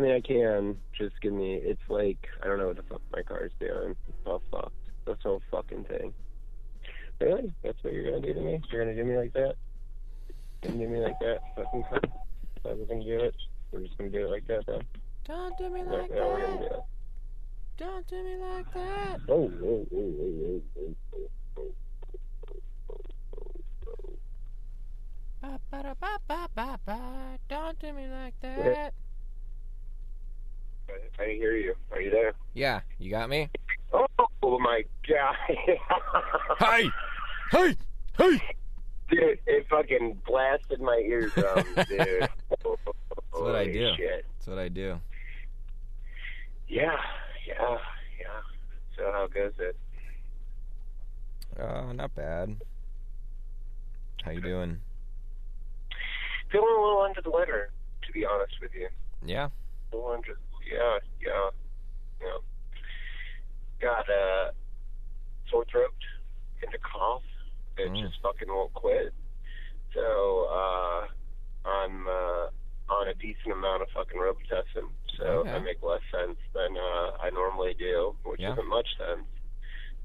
mean I can. Just give me. It's like I don't know what the fuck my car's doing. It's all fucked. This whole fucking thing. Really? That's what you're gonna do to me? You're gonna do me like that? You're gonna do me like that? Fucking cunt. That we're gonna do it. We're just gonna do it like that, though. Don't do me like yeah, we're gonna do that. it. Don't do me like that. Oh, oh, oh, oh, oh, oh, oh, Ba, ba, da, ba, ba, ba, ba. Don't do me like that. oh. I can hear you. Are you there? Yeah, you got me? Oh my god. Hey! Hey! Hey! Dude, it fucking blasted my eardrums, dude. That's what I do. Shit. That's what I do. Yeah, yeah, yeah. So how goes it? Uh, not bad. How you doing? Feeling a little under the weather, to be honest with you. Yeah? A little under, yeah, yeah, yeah. Got a sore throat and a cough that Mm. just fucking won't quit. So uh, I'm uh, on a decent amount of fucking Robitussin. So Okay. I make less sense than uh, I normally do, which Yeah. isn't much sense.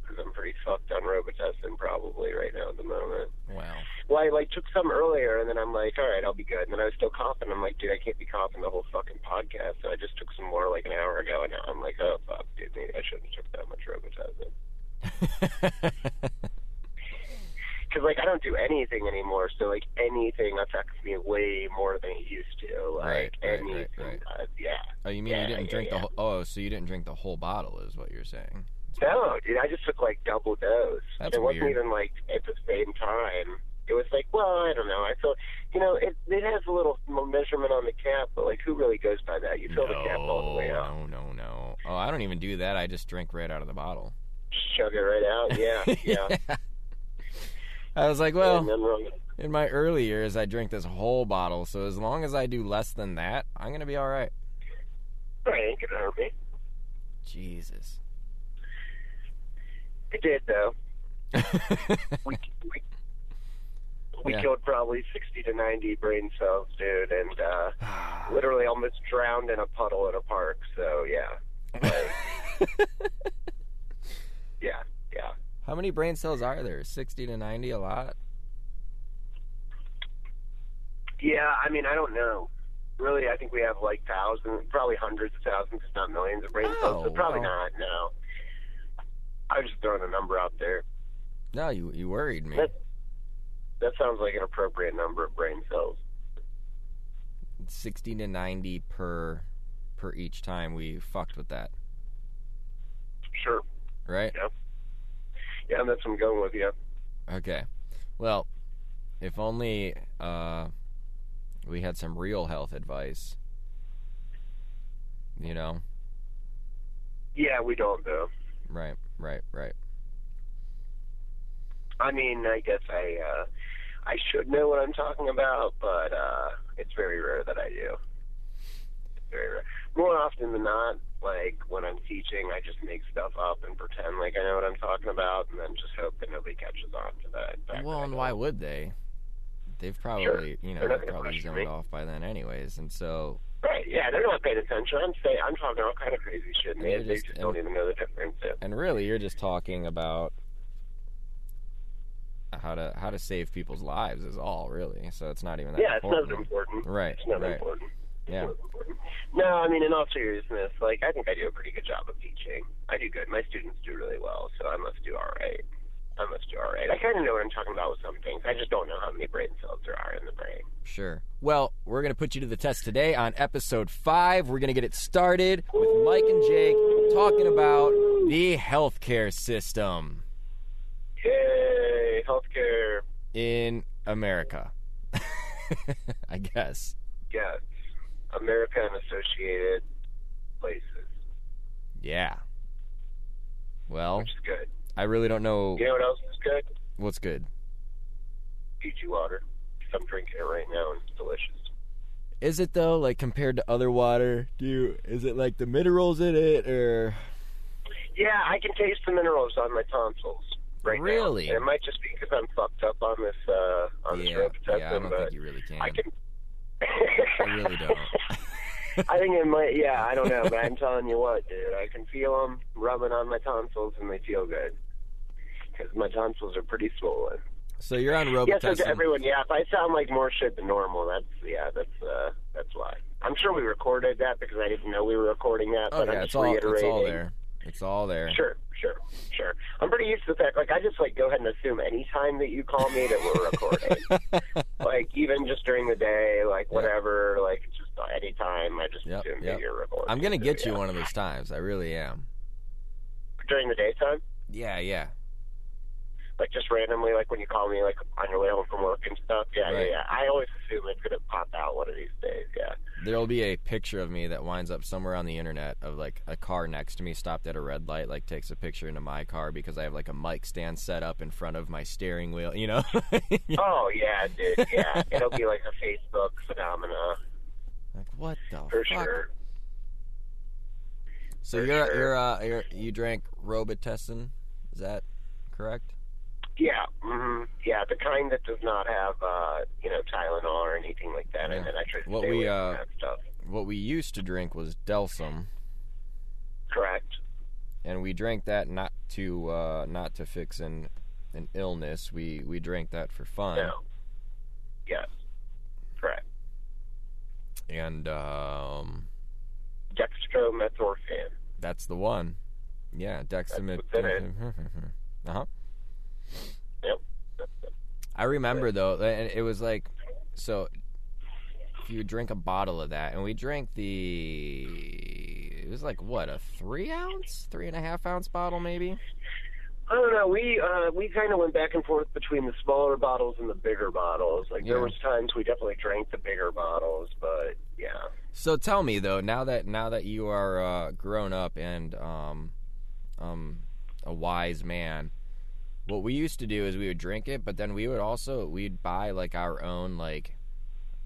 Because I'm pretty fucked on Robitussin probably right now at the moment. Wow. Well, I like took some earlier, and then I'm like, all right, I'll be good. And then I was still coughing. I'm like, dude, I can't be coughing the whole fucking podcast. So I just took some more like an hour ago, and now I'm like, oh fuck, dude, maybe I shouldn't have took that much Robitussin. Because like I don't do anything anymore, so like anything affects me way more than it used to. Like Right, right, right, anything, right. does, yeah. Oh, you mean Yeah, you didn't yeah, drink the yeah. whole... Oh, so you didn't drink the whole bottle is what you're saying. No, dude, I just took like double dose. That's it wasn't even like at the same time. It was like, well, I don't know. I feel, you know, it it has a little measurement on the cap, but like, who really goes by that? You fill the cap all the way up, No, no, no. Oh, I don't even do that. I just drink right out of the bottle. chug it right out. Yeah, yeah. I was like, well, and then we're- in my early years, I drink this whole bottle. So as long as I do less than that, I'm gonna be all right. Right, ain't gonna hurt me. Jesus. It did though. We we we Yeah. killed probably sixty to ninety brain cells, dude, and uh literally almost drowned in a puddle at a park. So yeah, like, yeah, yeah. How many brain cells are there? 60 to 90, a lot? Yeah, I mean, I don't know. Really, I think we have like thousands, probably hundreds of thousands, if not millions of brain cells. So Oh, probably well. not. No, I was just throwing a number out there. No, you you worried me. That that sounds like an appropriate number of brain cells. 60 to 90 per per each time we fucked with that, Sure. right? Yeah, that's what I'm going with. Yeah. Okay. Well, if only uh, we had some real health advice. You know? Yeah, we don't though. Right, right, right. I mean, I guess I uh, I should know what I'm talking about, but uh, it's very rare that I do. It's very rare. More often than not, like when I'm teaching, I just make stuff up and pretend like I know what I'm talking about, and then just hope that nobody catches on to that. Well, and why would they? They've probably, you know, probably zoned me. off by then, anyways. And so, Right? Yeah, they're not paying attention. I'm saying I'm talking all kind of crazy shit, and And they, you're they just- just and- don't even know the difference. Yeah. and really, you're just talking about how to how to save people's lives is all, really. So it's not even that Yeah, it's not important. Right, It's not right. important. It's Yeah. not important. No, I mean, in all seriousness, like I think I do a pretty good job of teaching. I do good. My students do really well, so I must do all right. I must do all right. I kind of know what I'm talking about with some things. I just don't know how many brain cells there are in the brain. Sure. Well, we're going to put you to the test today on episode five. We're going to get it started with Mike and Jake talking about the healthcare system Yay, healthcare. in America. I guess. Yes, America and associated places, Yeah. Well, which is good. I really don't know You know what else is good? what's good. Fiji water. I'm drinking it right now, and it's delicious. Is it though? Like compared to other water, do you, is it like the minerals in it, or Yeah, I can taste the minerals on my tonsils right Really? now. And it might just be because I'm fucked up on this uh, on this yeah, yeah, I don't but think you really can. I can. I really don't. I think it might. Yeah, I don't know, but I'm telling you what, dude. I can feel them rubbing on my tonsils, and they feel good because my tonsils are pretty swollen. so you're on Yeah, so to everyone, yeah, if I sound like more shit than normal, that's yeah, that's uh, that's why. I'm sure we recorded that because I didn't know we were recording that. oh but I'm just it's all it's all there. It's all there. Sure, sure, sure. I'm pretty used to the fact, like, I just like go ahead and assume any time that you call me that we're recording, like even just during the day, like whatever, like just any time. I just Yep, assume yep. that you're recording. I'm gonna So, get you yeah. one of those times. I really am. during the daytime, Yeah, yeah. Like just randomly, like when you call me, like on your way home from work and stuff. Yeah, Right. yeah, yeah. I always assume it's gonna pop out one of these days. Yeah. There'll be a picture of me that winds up somewhere on the internet of like a car next to me stopped at a red light, like takes a picture into my car because I have like a mic stand set up in front of my steering wheel. You know. Oh yeah, dude. Yeah, it'll be like a Facebook phenomena like what the for fuck? sure. So For you're sure. you're uh you're, you drank Robitussin, is that correct? Yeah, hmm yeah, the kind that does not have, uh, you know, Tylenol or anything like that, Yeah. and then I try to What stay we, away uh, from that stuff. What we used to drink was Delsym, Correct. and we drank that not to uh, not to fix an an illness. We we drank that for fun. No. Yes. Correct. And um, Dextromethorphan. that's the one. Yeah, Dexamit. what's in it. uh huh. Yep. I remember though, and it was like, so if you drink a bottle of that, and we drank the, it was like what a three ounce, three and a half ounce bottle maybe. I don't know. We uh, we kind of went back and forth between the smaller bottles and the bigger bottles. Like Yeah. there was times we definitely drank the bigger bottles, but yeah. So tell me though, now that now that you are uh, grown up and um, um, a wise man, what we used to do is we would drink it, but then we would also we'd buy like our own like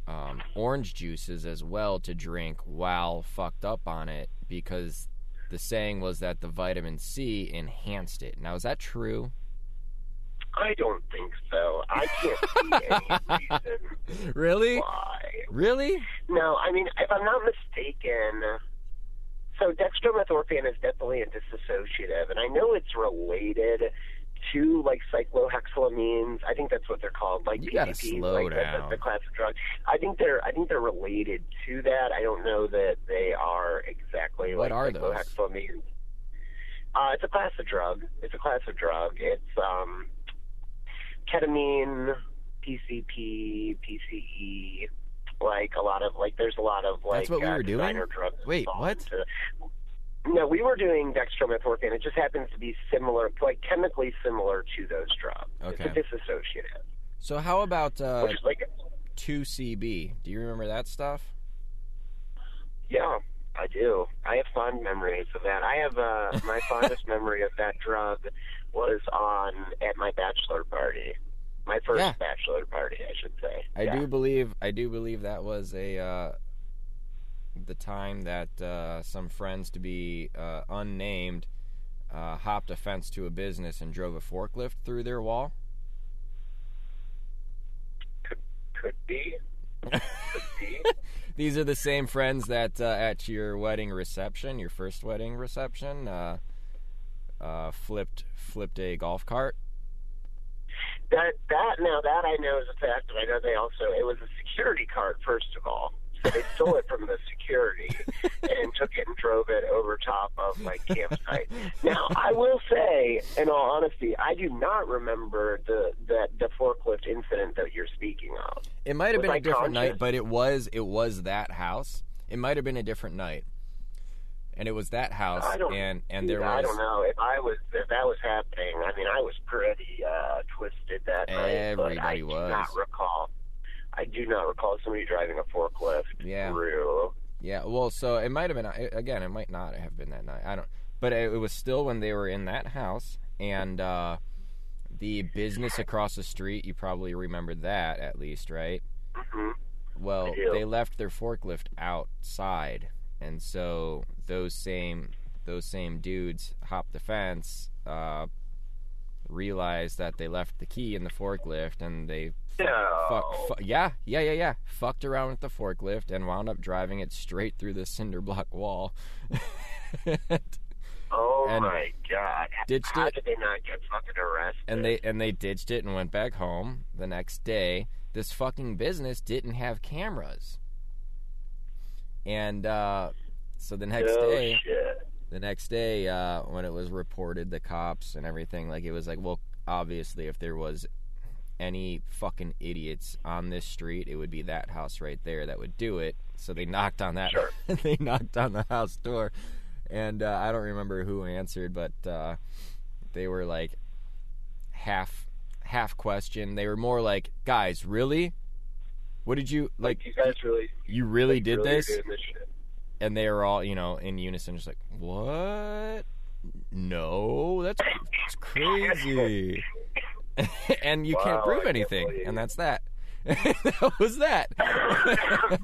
um, orange juices as well to drink while fucked up on it because the saying was that the vitamin C enhanced it. Now is that true? I don't think so. I can't see any reason Really? why. Really? No, I mean, if I'm not mistaken, so dextromethorphan is definitely a dissociative, and I know it's related to like cyclohexylamines. I think that's what they're called, like You gotta slow like the- down. The, the class of drugs. I think they're, I think they're related to that. I don't know that they are exactly What like are those? cyclohexylamines. Uh, it's a class of drug. It's a class of drug. It's um, ketamine, PCP, PCE, like a lot of like. There's a lot of like That's what we uh, were doing? drugs. Wait, what? into- no, we were doing dextromethorphan. It just happens to be similar, like chemically similar to those drugs. Okay. It's a dissociative, So how about uh, which is like, 2CB? Do you remember that stuff? yeah, I do. I have fond memories of that. I have uh, my fondest memory of that drug was on at my bachelor party. My first Yeah. bachelor party, I should say. I yeah. do believe I do believe that was a uh, the time that uh, some friends to be uh, unnamed uh, hopped a fence to a business and drove a forklift through their wall. Could be. Could be. These are the same friends that uh, at your wedding reception, your first wedding reception, uh, uh, flipped flipped a golf cart. That that now that I know is a fact, I know they also it was a security cart first of all. So they stole it from the security and took it and drove it over top of my campsite. Now I will say, in all honesty, I do not remember the the, the forklift incident that you're speaking of. It might have Was been I a different night, but it was it was that house. It might have been a different night, and it was that house, I don't- and and there I was don't know if I was if that was happening. I mean, I was pretty uh, twisted that night, but I Everybody do was. not recall. I do not recall somebody driving a forklift Yeah. through. Yeah, well, so it might have been again. It might not have been that night. I don't, but it, was still when they were in that house, and uh, the business across the street. You probably remember that at least, right? Mm-hmm. Well, they left their forklift outside, and so those same those same dudes hopped the fence, uh, realized that they left the key in the forklift, and they No. fuck, fu- yeah, yeah, yeah, yeah, fucked around with the forklift and wound up driving it straight through the cinder block wall. oh and my god. ditched How it. did they not get fucking arrested? and they and they ditched it and went back home the next day. This fucking business didn't have cameras, and uh, so the next oh, day, shit. The next day uh, when it was reported, the cops and everything, like it was like, well, obviously, if there was any fucking idiots on this street, it would be that house right there that would do it. So they knocked on that. Sure. they knocked on the house door, and uh, I don't remember who answered, but uh, they were like half half question. They were more like, "Guys, really? What did you like? Like, you guys really, You really like, did really this?" Doing this shit. and they were all you know in unison just like what no that's, that's crazy and you can't prove I anything and that's that that was that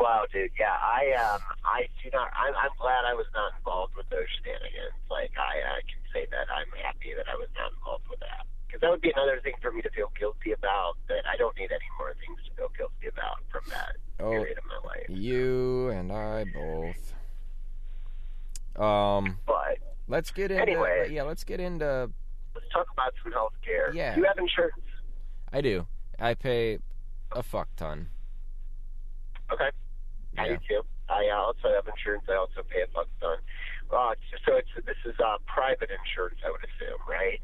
Wow, dude. Yeah, I um, I do not. I'm, I'm glad I was not involved with those shenanigans. Like, I, I can say that I'm happy that I was not involved with that. Because that would be another thing for me to feel guilty about. That I don't need any more things to feel guilty about from that oh period of my life. you and i both um But let's get into Anyway. yeah let's get into let's talk about some health care. Yeah. You have insurance. i do i pay a fuck ton Okay. I do too. I also have insurance. I also pay a fuck ton. Uh, so it's this is uh, private insurance, I would assume, right?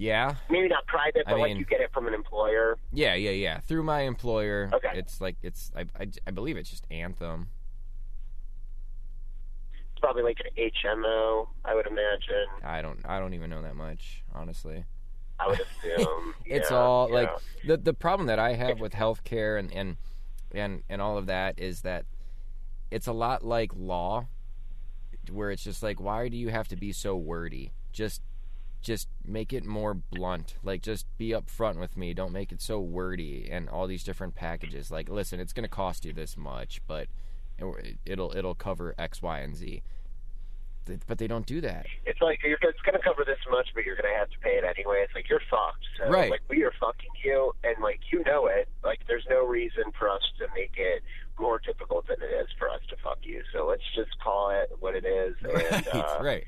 Yeah Maybe not private, I but like mean- you get it from an employer. yeah yeah yeah through my employer Okay. it's like it's I, I, I believe it's just anthem It's probably like an HMO, I would imagine. I don't I don't even know that much, honestly. I would assume. It's Yeah, all yeah. like the the problem that I have with healthcare and and and and all of that is that it's a lot like law where it's just like why do you have to be so wordy? Just just make it more blunt. Like just be upfront with me. Don't make it so wordy and all these different packages. Like listen, it's going to cost you this much, but it- it'll it'll cover X, Y, and Z. But they don't do that. It's like you're, it's going to cover this much, but you're going to have to pay it anyway. It's like you're fucked. So, Right. Like we are fucking you, and like you know it. Like there's no reason for us to make it more difficult than it is for us to fuck you. So let's just call it what it is. And, Right, uh, right.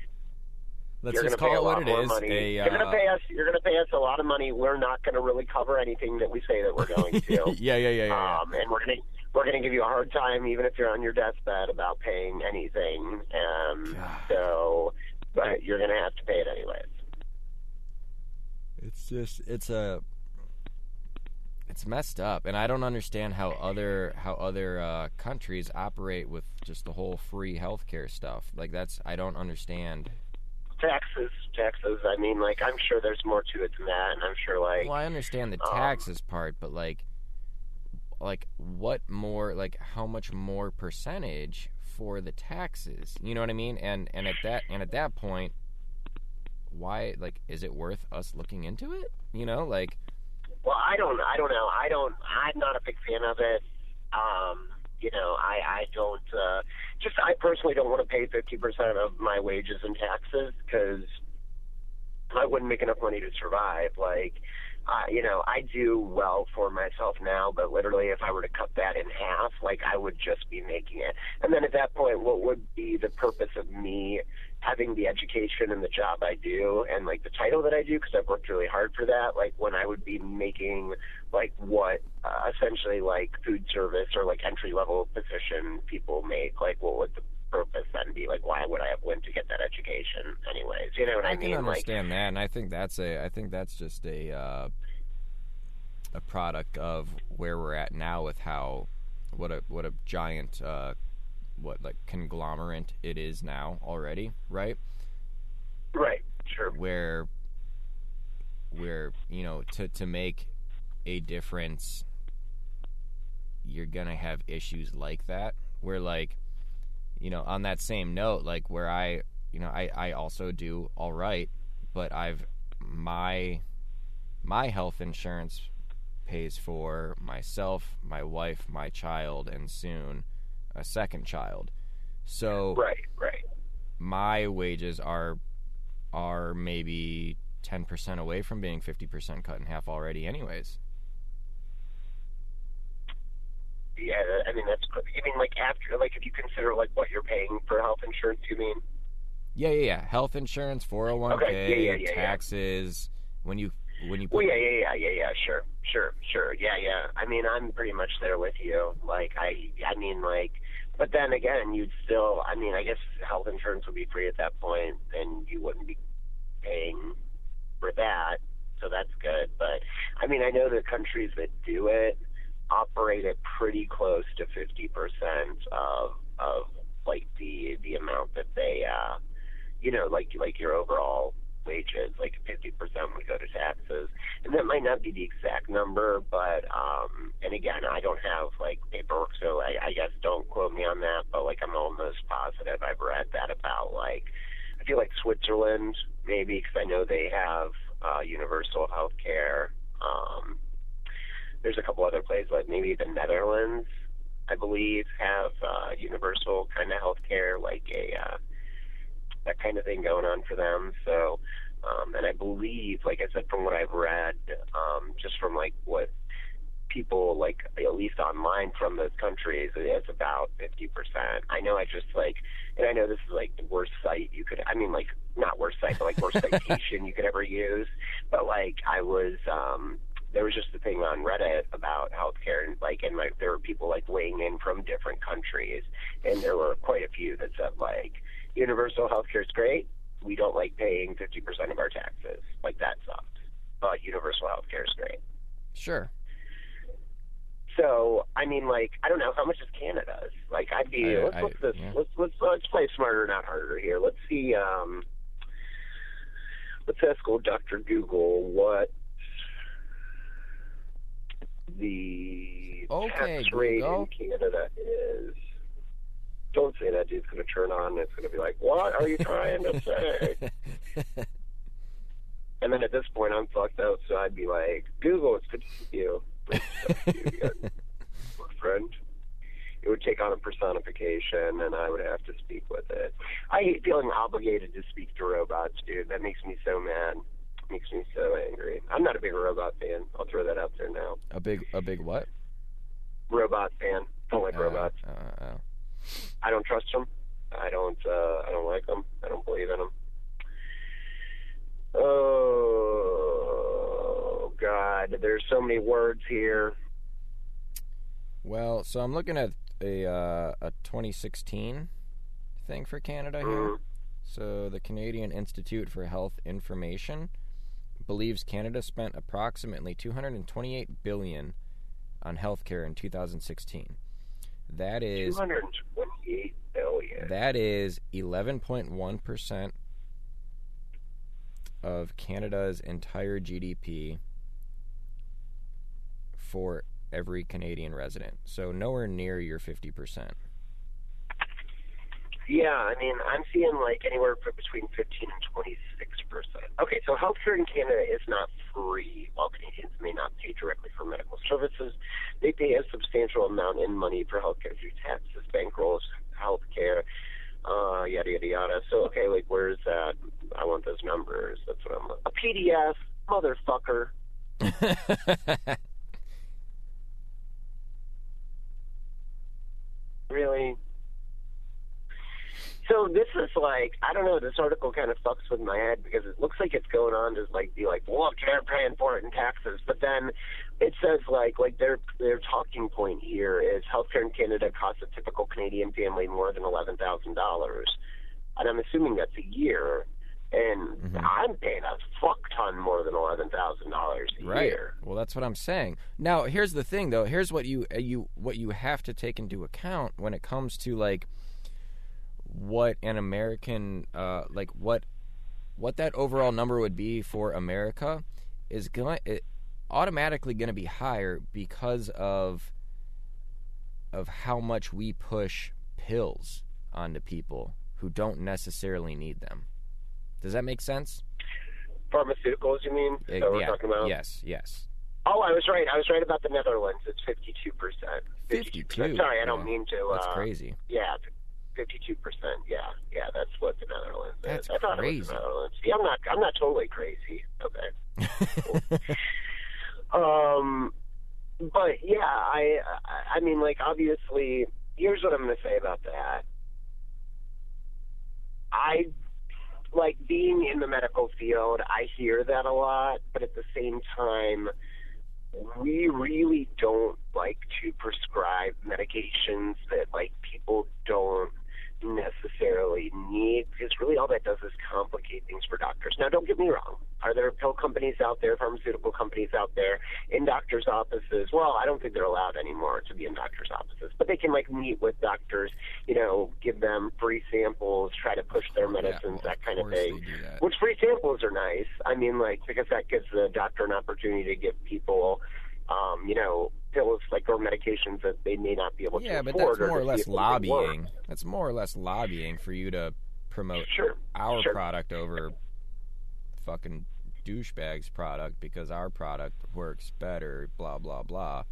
Let's you're just call a it lot what it more is. Money. A, you're gonna uh, pay us. You're gonna pay us a lot of money. We're not gonna really cover anything that we say that we're going to. yeah, yeah, yeah, yeah. Um, and we're gonna we're gonna give you a hard time, even if you're on your deathbed, about paying anything. Um, so, but you're gonna have to pay it anyways. It's just it's a it's messed up, and I don't understand how other how other uh, countries operate with just the whole free healthcare stuff. Like that's I don't understand. Taxes, taxes. I mean, like I'm sure there's more to it than that, and I'm sure like Well, I understand the um, taxes part, but like like what more like how much more percentage for the taxes? You know what I mean? And and at that and at that point why like is it worth us looking into it? You know, like Well, I don't. I don't know. I don't. I'm not a big fan of it. Um, you know, I I don't. Uh, just I personally don't want to pay 50 percent of my wages in taxes because I wouldn't make enough money to survive. Like, uh, you know, I do well for myself now, but literally, if I were to cut that in half, like I would just be making it. And then at that point, what would be the purpose of me having the education and the job I do and like the title that I do because I've worked really hard for that. Like when I would be making like what uh, essentially like food service or like entry level position people make, like what would the purpose then be? Like why would I have went to get that education anyways? You know what I, I can mean? Like understand that, and I think that's a I think that's just a uh, a product of where we're at now with how what a what a giant uh, what like conglomerate it is now already, right? right, sure. Where where you know to to make a difference, you're gonna have issues like that. Where like you know on that same note, like where I you know I I also do all right, but I've my my health insurance pays for myself, my wife, my child, and soon a second child. So Right, right. my wages are are maybe ten percent away from being fifty percent cut in half already, anyways. Yeah, I mean that's. I mean, like after, like if you consider like what you're paying for health insurance, you mean? Yeah, yeah, yeah. Health insurance, four hundred one k, taxes. When you when you Well, put, yeah, yeah, yeah, yeah, yeah. Sure, sure, sure. Yeah, yeah. I mean, I'm pretty much there with you. Like, I, I mean, like, but then again, you'd still. I mean, I guess health insurance would be free at that point, and you wouldn't be paying for that. So that's good. But I mean, I know the countries that do it operate at pretty close to fifty percent of of like the the amount that they, uh, you know, like like your overall wages, like 50% would go to taxes. And that might not be the exact number, but, um, and again, I don't have like paperwork, so I, I guess don't quote me on that, but like I'm almost positive I've read that about like, I feel like Switzerland, maybe, because I know they have, uh, universal health care. Um, there's a couple other places, like maybe the Netherlands, I believe, have, uh, universal kind of health care, like a, uh, that kind of thing going on for them. So, um, and I believe, like I said, from what I've read, um, just from like what people like, at least online from those countries, it's about 50%. I know I just like, and I know this is like the worst site you could, I mean, like, not worst site, but like worst citation you could ever use. But like, I was, um, there was just a thing on Reddit about healthcare, and like, and like, there were people like weighing in from different countries, and there were quite a few that said like, universal healthcare is great. We don't like paying 50% of our taxes. Like that sucks. But universal healthcare is great. sure. So, I mean, like, I don't know how much is Canada's. Like, I'd be I- let's I- look this. yeah. Let's let's let's play smarter, not harder here. Let's see. Um, let's ask old Doctor Google what the Okay, tax rate Google. in Canada is. Don't say that, dude's going to turn on. and It's going to be like, "What are you trying to say?" And then at this point, I'm fucked out, so I'd be like, Google, it's good to see you. Nice to see you again, friend. It would take on a personification, and I would have to speak with it. I hate feeling obligated to speak to robots, dude. That makes me so mad. Makes me so angry. I'm not a big robot fan. I'll throw that out there now. a big a big what? Robot fan. Don't like Uh, robots. uh, uh, I don't trust them. I don't. Uh, I don't like them. I don't believe in them. Oh God! There's so many words here. Well, so I'm looking at a uh, a 2016 thing for Canada here. Mhm. So the Canadian Institute for Health Information believes Canada spent approximately 228 billion on healthcare in 2016. That is 228 billion. that is 11.1 percent of Canada's entire GDP for every Canadian resident. So nowhere near your 50 percent. Yeah, I mean, I'm seeing like anywhere from between 15 and 26 percent. Okay, so healthcare in Canada is not free. While Canadians may not pay directly for medical services, they pay a substantial amount in money for healthcare through taxes, bankrolls, healthcare, uh, yada yada yada. So okay, like where's that? I want those numbers. That's what I'm. A PDF, motherfucker. Really? So this is like I don't know. This article kind of fucks with my head because it looks like it's going on to like be like, look, they're paying for it in taxes, but then it says like like their their talking point here is healthcare in Canada costs a typical Canadian family more than eleven thousand dollars, and I'm assuming that's a year. And Mhm. I'm paying a fuck ton more than eleven thousand dollars a Right. year. Well, that's what I'm saying. Now, here's the thing, though. Here's what you uh, you what you have to take into account when it comes to like what an American uh like what what that overall number would be for America is going it automatically going to be higher because of of how much we push pills onto people who don't necessarily need them. Does that make sense? Pharmaceuticals, you mean? That we're yeah. talking about? Yes. Yes. Oh, I was right. I was right about the Netherlands. It's fifty-two percent. 52. Sorry, I don't Yeah. mean to. That's uh, crazy. Yeah, fifty-two percent. Yeah, yeah. That's what the Netherlands That's I thought crazy. it was malevolent. See, I'm not. I'm not totally crazy. Okay. Um, but yeah, I, I, I mean, like, obviously, here's what I'm going to say about that. I like being in the medical field. I hear that a lot, but at the same time, we really don't like to prescribe medications that like people don't necessarily need because really all that does is complicate things for doctors. Now, don't get me wrong. Are there pill companies out there, pharmaceutical companies out there in doctors' offices? Well, I don't think they're allowed anymore to be in doctors' offices, but they can like meet with doctors, you know, give them free samples, try to push their medicines, Yeah, that kind of they thing. Which free samples are nice. I mean, like because that gives the doctor an opportunity to give people, um, you know, pills like or medications that they may not be able Yeah, to but afford. that's more or see less lobbying. That's more or less lobbying for you to promote Sure. our sure. product over fucking douchebag's product because our product works better. Blah blah blah.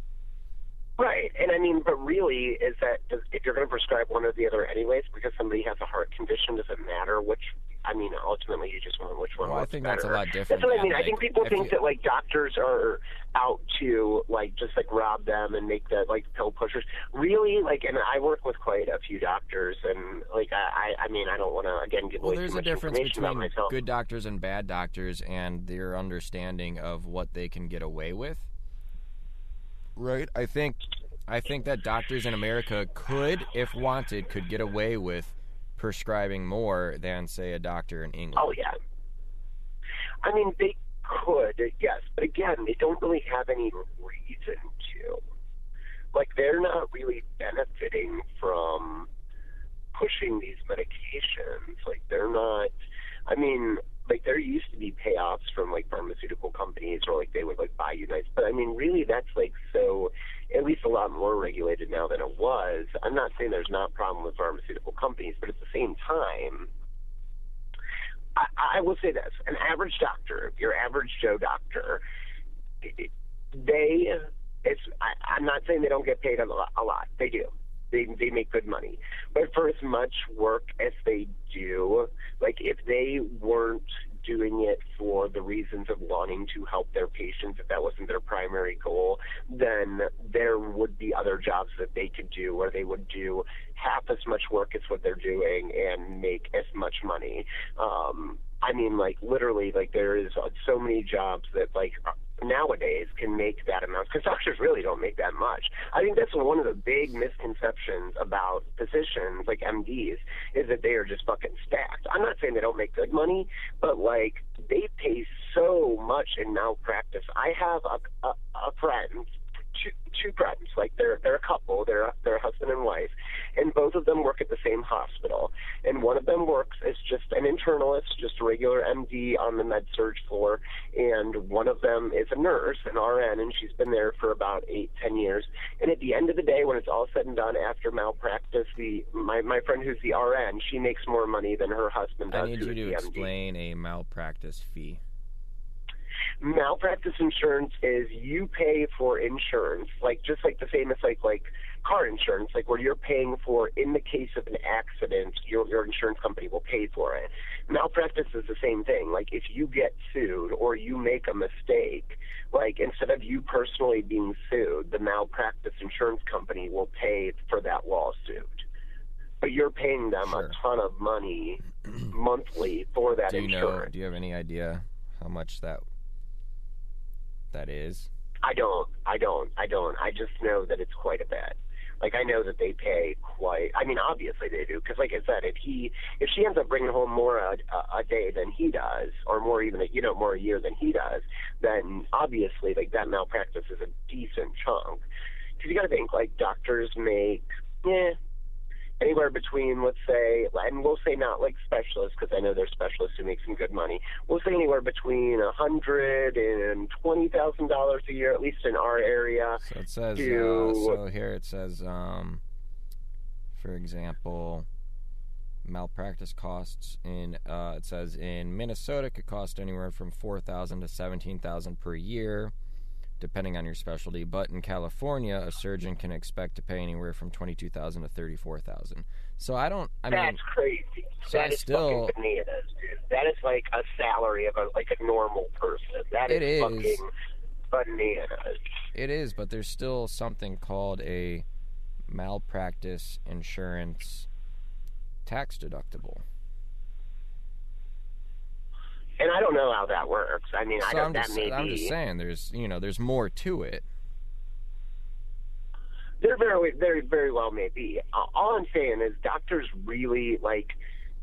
Right, and I mean, but really, is that if you're going to prescribe one or the other anyways, because somebody has a heart condition, does it matter which? I mean, ultimately, you just want which one Well, I think better. that's a lot different. That's what I than, mean. I think people think you- that like doctors are out to like just like rob them and make that like pill pushers. Really, like, and I work with quite a few doctors, and like I, I I mean, I don't want to again give Well, away there's too a difference information about between myself. good doctors and bad doctors and their understanding of what they can get away with. Right? I think I think that doctors in America could, if wanted, could get away with prescribing more than say a doctor in England. Oh yeah. I mean, they could, yes, but again, they don't really have any reason to. Like, they're not really benefiting from pushing these medications. Like, they're not. I mean, like there used to be payoffs from like pharmaceutical companies, or like they would like buy you nice. But I mean, really, that's like so. At least a lot more regulated now than it was. I'm not saying there's not a problem with pharmaceutical companies, but at the same time, I, I will say this: an average doctor, your average Joe doctor, they. It's. I, I'm not saying they don't get paid a lot. A lot. They do. They they make good money. But for as much work as they do, like if they weren't doing it for the reasons of wanting to help their patients, if that wasn't their primary goal, then there would be other jobs that they could do where they would do half as much work as what they're doing and make as much money. Um, I mean, like literally, like there is so many jobs that like nowadays can make that amount because doctors really don't make that much. I think that's one of the big misconceptions about physicians, like MDs, is that they are just fucking stacked. I'm not saying they don't make good money, but like they pay so much in malpractice. I have a a, a friend. Two, two friends, like they're they're a couple, they're a, they're a husband and wife, and both of them work at the same hospital. And one of them works as just an internalist, just a regular MD on the med surg floor, and one of them is a nurse, an RN, and she's been there for about eight, ten years. And at the end of the day, when it's all said and done, after malpractice, the my my friend who's the RN, she makes more money than her husband does. I need you to explain a malpractice fee. Malpractice insurance is you pay for insurance, like just like the same as like like car insurance, like where you're paying for in the case of an accident, your your insurance company will pay for it. Malpractice is the same thing. Like if you get sued or you make a mistake, like instead of you personally being sued, the malpractice insurance company will pay for that lawsuit. But you're paying them Sure. a ton of money monthly for that Do you know? insurance. Do you have any idea how much that that is? I don't. I don't. I don't. I just know that it's quite a bit. Like I know that they pay quite. I mean, obviously they do, because like I said, if he, if she ends up bringing home more a, a, day than he does, or more even, a, you know, more a year than he does, then obviously like that malpractice is a decent chunk. Because you got to think like doctors make, yeah, anywhere between let's say, and we'll say not like specialists, because I know there's specialists who make some good money. We'll say anywhere between a hundred and twenty thousand dollars a year, at least in our area. So it says. Uh, so here it says, um, for example, malpractice costs in. Uh, it says in Minnesota could cost anywhere from four thousand to seventeen thousand per year. Depending on your specialty. But in California, a surgeon can expect to pay anywhere from twenty two thousand to thirty four thousand. So I don't. I mean That's mean, crazy. So that I is still- fucking bananas, dude. That is like a salary of a like a normal person. That is is. fucking bananas. it is, but there's still something called a malpractice insurance tax deductible. And I don't know how that works. I mean, I don't. I'm that just, may I'm be. just saying, there's you know, there's more to it. There very, very, very well may be. Uh, all I'm saying is doctors really like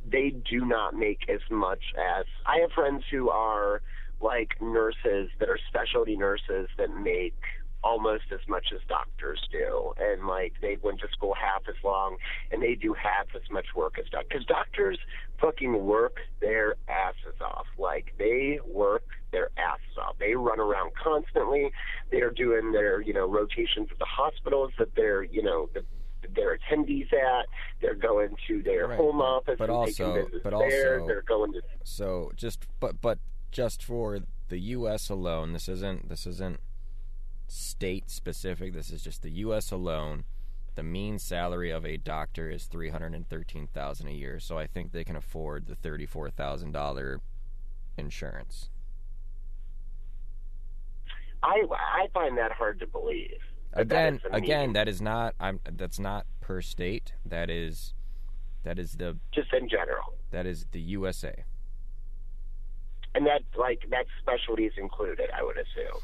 they do not make as much as I have friends who are like nurses that are specialty nurses that make almost as much as doctors do and like they went to school half as long and they do half as much work as doctors doctors fucking work their asses off like they work their asses off they run around constantly they're doing their you know rotations at the hospitals that they're you know the, their attendees at they're going to their Right, home office but and also- but there also- they're going to So just but but just for the U.S. alone, this isn't this isn't state specific. This is just the U.S. alone. The mean salary of a doctor is three hundred and thirteen thousand a year. So I think they can afford the thirty four thousand dollar insurance. I I find that hard to believe. But that Again, is again, that is not. I'm. That's not per state. That is, that is the just in general, that is the USA. and that like that specialties included, I would assume.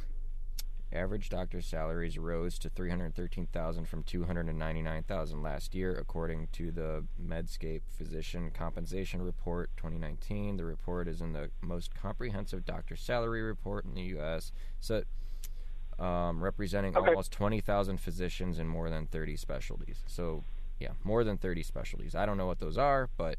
Average doctor salaries rose to 313,000 from 299,000 last year according to the Medscape Physician Compensation Report 2019. The report is in the most comprehensive doctor salary report in the US. So um, representing Okay. almost 20,000 physicians in more than 30 specialties. So yeah, more than 30 specialties. I don't know what those are, but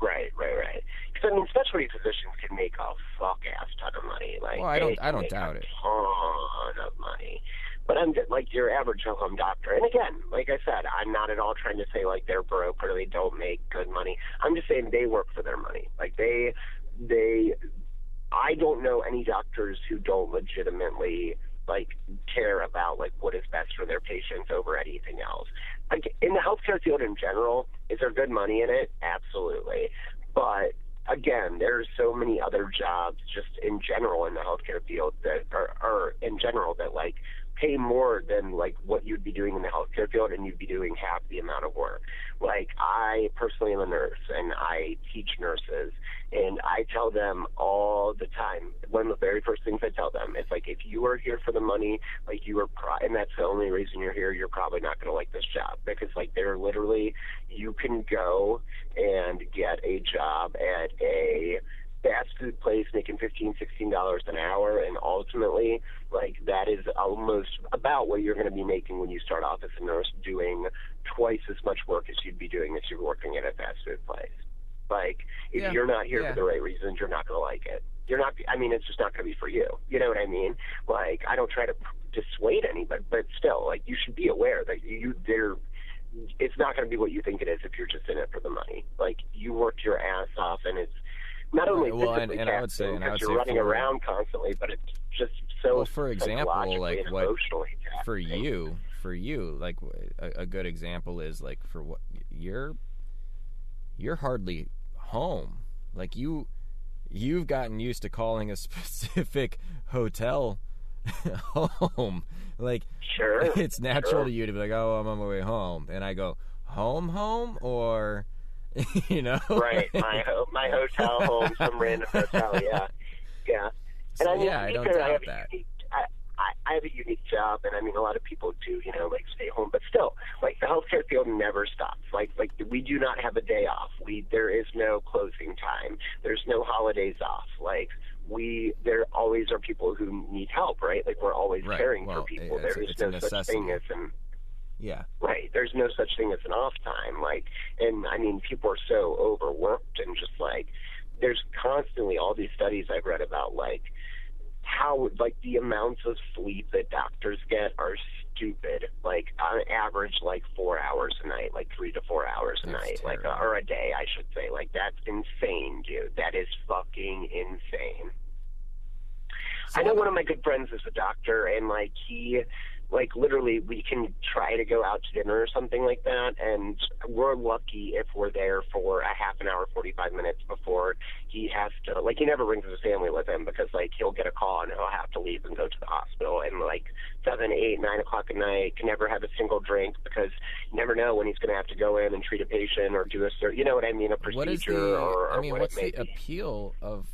Right, right, right. Because I mean, specialty physicians can make a fuck ass ton of money. Like, Well, I don't- I don't make doubt a it. Ton of money. But I'm just, like your average home doctor. And again, like I said, I'm not at all trying to say like they're broke or they don't make good money. I'm just saying they work for their money. Like they, they. I don't know any doctors who don't legitimately like care about like what is best for their patients over anything else. Like in the healthcare field in general, is there good money in it? Absolutely. But again, there's so many other jobs just in general in the healthcare field that are, are in general that like pay more than like what you'd be doing in the healthcare field and you'd be doing half the amount of work. Like I personally am a nurse and I teach nurses and I tell them all the time, one of the very first things I tell them is like, if you are here for the money, like you are, pro- and that's the only reason you're here, you're probably not going to like this job because like they're literally, you can go and get a job at a fast food place making fifteen, sixteen dollars an hour, and ultimately, like that is almost about what you're going to be making when you start off as a nurse, doing twice as much work as you'd be doing if you're working at a fast food place. Like, if Yeah, you're not here yeah. for the right reasons, you're not going to like it. You're not. I mean, it's just not going to be for you. You know what I mean? Like, I don't try to dissuade anybody, but still, like, you should be aware that you there. It's not going to be what you think it is if you're just in it for the money. Like, you worked your ass off, and it's not only Well, and- and I would say- and I would because you're say running for- around constantly, but it's just so. Well, for example, like what- for you for you like a, a good example is like for what you're you're hardly home like you you've gotten used to calling a specific hotel home like Sure. it's natural sure. to you to be like oh i'm on my way home and i go home home or you know right, my ho- my hotel home, some random hotel, yeah, yeah. So, And I mean, yeah i don't fair, I have a that unique- I, I, I have a unique job, and I mean, a lot of people do, you know, like stay home, but still, like the healthcare field never stops. Like, like we do not have a day off. We there is no closing time. There's no holidays off. Like we, there always are people who need help, right? Like we're always Right, caring well, for people. Eh, it's- There is no such thing as an yeah Right. There's no such thing as an off time. Like, and I mean, people are so overworked and just like, there's constantly all these studies I've read about, like, how, like, the amounts of sleep that doctors get are stupid. Like, on average, like, four hours a night, like, three to four hours a That's night, like, or a day, I should say. Like, that's insane, dude. That is fucking insane. I know one of my good friends is a doctor, and like he, like literally, we can try to go out to dinner or something like that, and we're lucky if we're there for a half an hour, forty five minutes before he has to. Like he never brings his family with him because like he'll get a call and he'll have to leave and go to the hospital, and like seven, eight, nine o'clock at night, can never have a single drink because you never know when he's going to have to go in and treat a patient or do a, cer- you know what I mean, a procedure What is the? or, or I mean, what what's the be. appeal of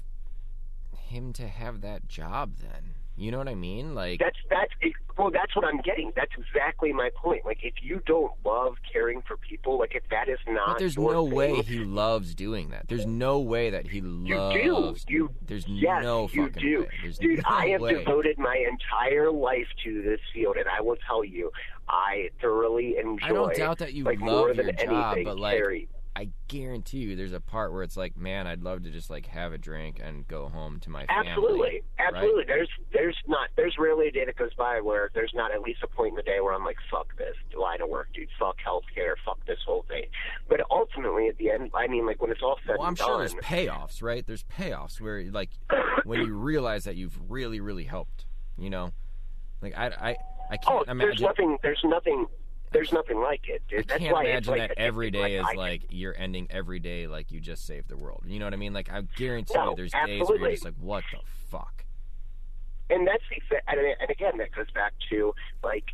him to have that job then? You know what I mean? Like, That's that's well. That's what I'm getting. That's exactly my point. Like, if you don't love caring for people, like if that is not, but there's no thing, way he loves doing that. There's no way that he You loves. do. You There's yes, no you fucking do. way. There's Dude, no I have way. devoted my entire life to this field, and I will tell you, I thoroughly enjoy. I don't doubt that you like love more than your job, anything, but like. I guarantee you, there's a part where it's like, man, I'd love to just like have a drink and go home to my family. Absolutely, absolutely. There's there's not there's rarely a day that goes by where there's not at least a point in the day where I'm like, fuck this line of work, dude. Fuck healthcare. Fuck this whole thing. But ultimately, at the end, I mean, like when it's all said Well, I'm sure there's payoffs, right? There's payoffs where like when you realize that you've really, really helped. You know, like I, I, I oh, can't there's imagine. nothing. There's nothing. There's nothing like it, I dude. That's can't why imagine it's like that every day every is I- like you're ending every day like you just saved the world. You know what I mean? Like I guarantee No, you, there's days where you're just like, what the fuck? and that's the and again that goes back to like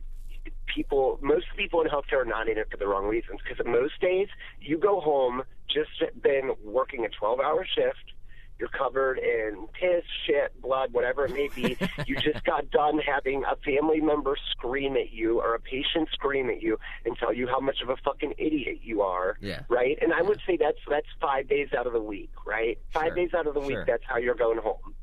people most people in healthcare are not in it for the wrong reasons because most days you go home just been working a 12 hour shift you're covered in piss, shit, blood, whatever it may be. you just got done having a family member scream at you or a patient scream at you and tell you how much of a fucking idiot you are. Yeah. Right? And I would say that's that's five days out of the week, right? Five Sure, days out of the week, sure. that's how you're going home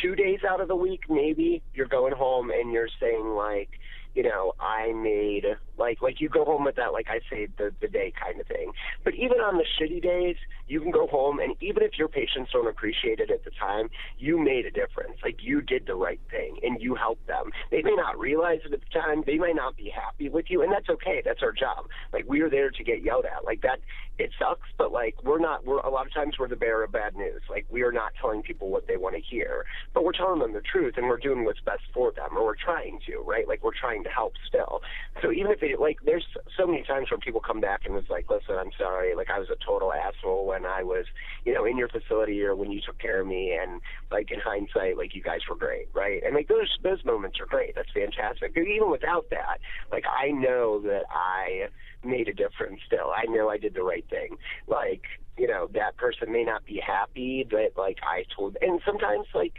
two days out of the week, maybe you're going home and you're saying like, you know, I made like like you go home with that like I saved the the day kind of thing. But even on the shitty days, you can go home and even if your patients don't appreciate it at the time, you made a difference. Like you did the right thing and you helped them. They may not realize it at the time. They might not be happy with you, and that's okay. That's our job. Like we are there to get yelled at. Like that, it sucks, but like we're not. We're a lot of times we're the bearer of bad news. Like we are not telling people what they want to hear, but we're telling them the truth, and we're doing what's best for them, or we're trying to, right? Like we're trying to help still. So even if it like, there's so many times where people come back and it's like, listen, I'm sorry. Like I was a total asshole when I was, you know, in your facility or when you took care of me, and like in hindsight, like you guys were great, right? And like those those moments are great. That's fantastic. But even without that, like I know that I made a difference still. I know I did the right thing. Like, you know, that person may not be happy but like I told and sometimes like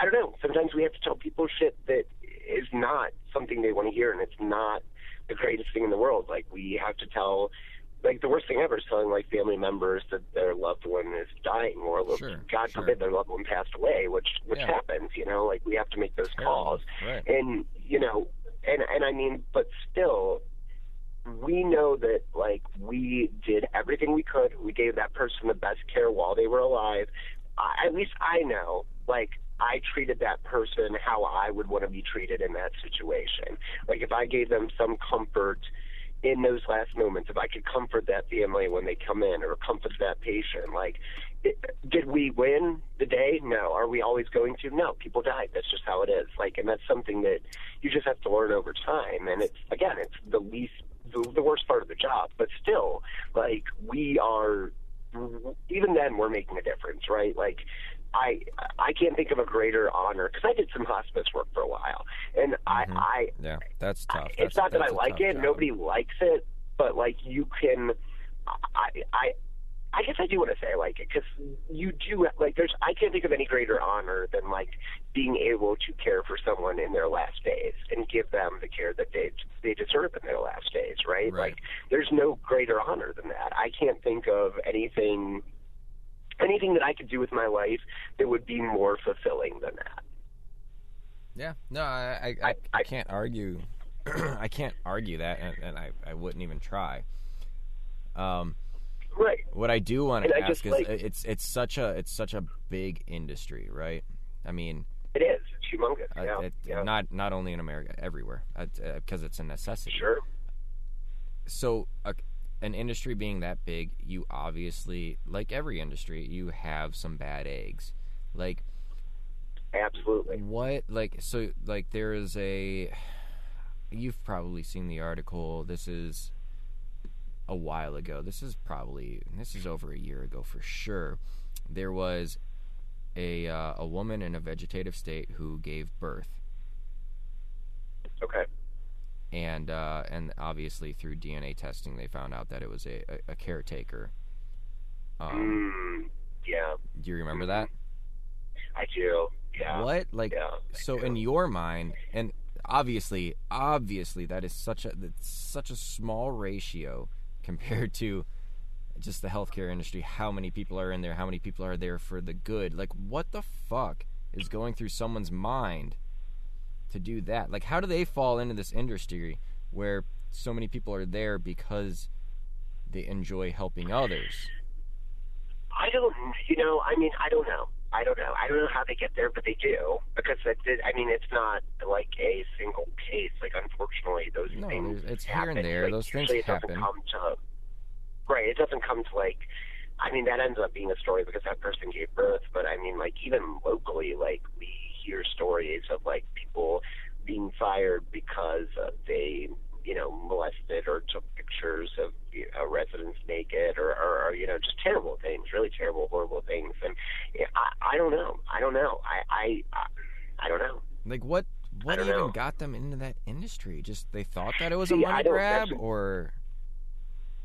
I don't know, sometimes we have to tell people shit that is not something they want to hear and it's not the greatest thing in the world. Like we have to tell like the worst thing ever is telling like family members that their loved one is dying or Sure, God sure. forbid their loved one passed away, which which Yeah. happens, you know, like we have to make those calls Right. and you know and and i mean but still we know that like we did everything we could we gave that person the best care while they were alive I, at least i know like i treated that person how i would want to be treated in that situation. Like if i gave them some comfort in those last moments if i could comfort that family when they come in or comfort that patient like it, did we win the day? No. Are we always going to? No. People died. That's just how it is. Like and that's something that you just have to learn over time. And it's again it's the least the, the worst part of the job. But still like we are even then we're making a difference right? Like I I can't think of a greater honor because I did some hospice work for a while, and Mhm. I I Yeah, that's tough. it's That's- not that I like it. job. Nobody likes it, but like you can. I I I guess I do want to say I like it because you do like. There's I can't think of any greater honor than like being able to care for someone in their last days and give them the care that they they deserve in their last days. Right? Right. Like there's no greater honor than that. I can't think of anything anything that I could do with my life that would be more fulfilling than that. Yeah, no, I I, I, I- can't argue. I can't argue that, and, and I, I wouldn't even try. Um, Right. what I do want to ask is, like- it's it's such a it's such a big industry, right? I mean, It is. It's humongous. uh, yeah. it, yeah. not not only in America, everywhere, because it's a necessity. sure. so a, an industry being that big you obviously like every industry you have some bad eggs like absolutely. What like so like there is a you've probably seen the article. This is a while ago. This is probably this is over a year ago for sure. There was a uh, a woman in a vegetative state who gave birth, Okay. And uh, and obviously through DNA testing they found out that it was a, a, a caretaker. Um, Mm, yeah, do you remember that? I do. Yeah. What like Yeah. So in your mind and obviously obviously that is such a that's such a small ratio compared to just the healthcare industry how many people are in there how many people are there for the good like what the fuck is going through someone's mind to do that like how do they fall into this industry where so many people are there because they enjoy helping others I don't, you know, I mean, I don't know. I don't know. I don't know how they get there, but they do because it, it, I mean, it's not like a single case. Like, unfortunately, those No, things it's here happen. and there. Like, Those things it happen. Doesn't come to, right. It doesn't come to like. I mean, that ends up being a story because that person gave birth. But I mean, like even locally, like we hear stories of like people being fired because uh, they, you know, molested or took pictures of you know, residents naked or, or, or, you know, just terrible things, really terrible, horrible things. And I, I don't know. I don't know. I, I, I, don't know. Like what? What even know. got them into that industry? Just they thought that it was a money grab, or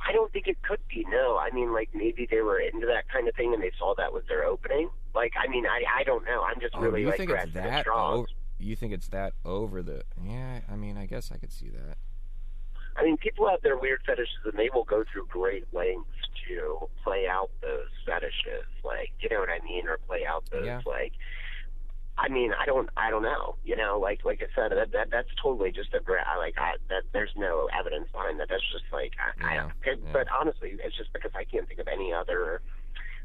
I don't think it could be. No, I mean, like maybe they were into that kind of thing and they saw that was their opening. Like, I mean, I, I don't know. I'm just oh, really you like think it's that? Over, you think it's that over the? Yeah, I mean, I guess I could see that. I mean, people have their weird fetishes, and they will go through great lengths to play out those fetishes. Like, you know what I mean, or play out those Yeah. like. I mean, I don't, I don't know. You know, like, like I said, that, that that's totally just a like I, that. There's no evidence behind that. That's just like I, I Yeah, don't. yeah. But honestly, it's just because I can't think of any other.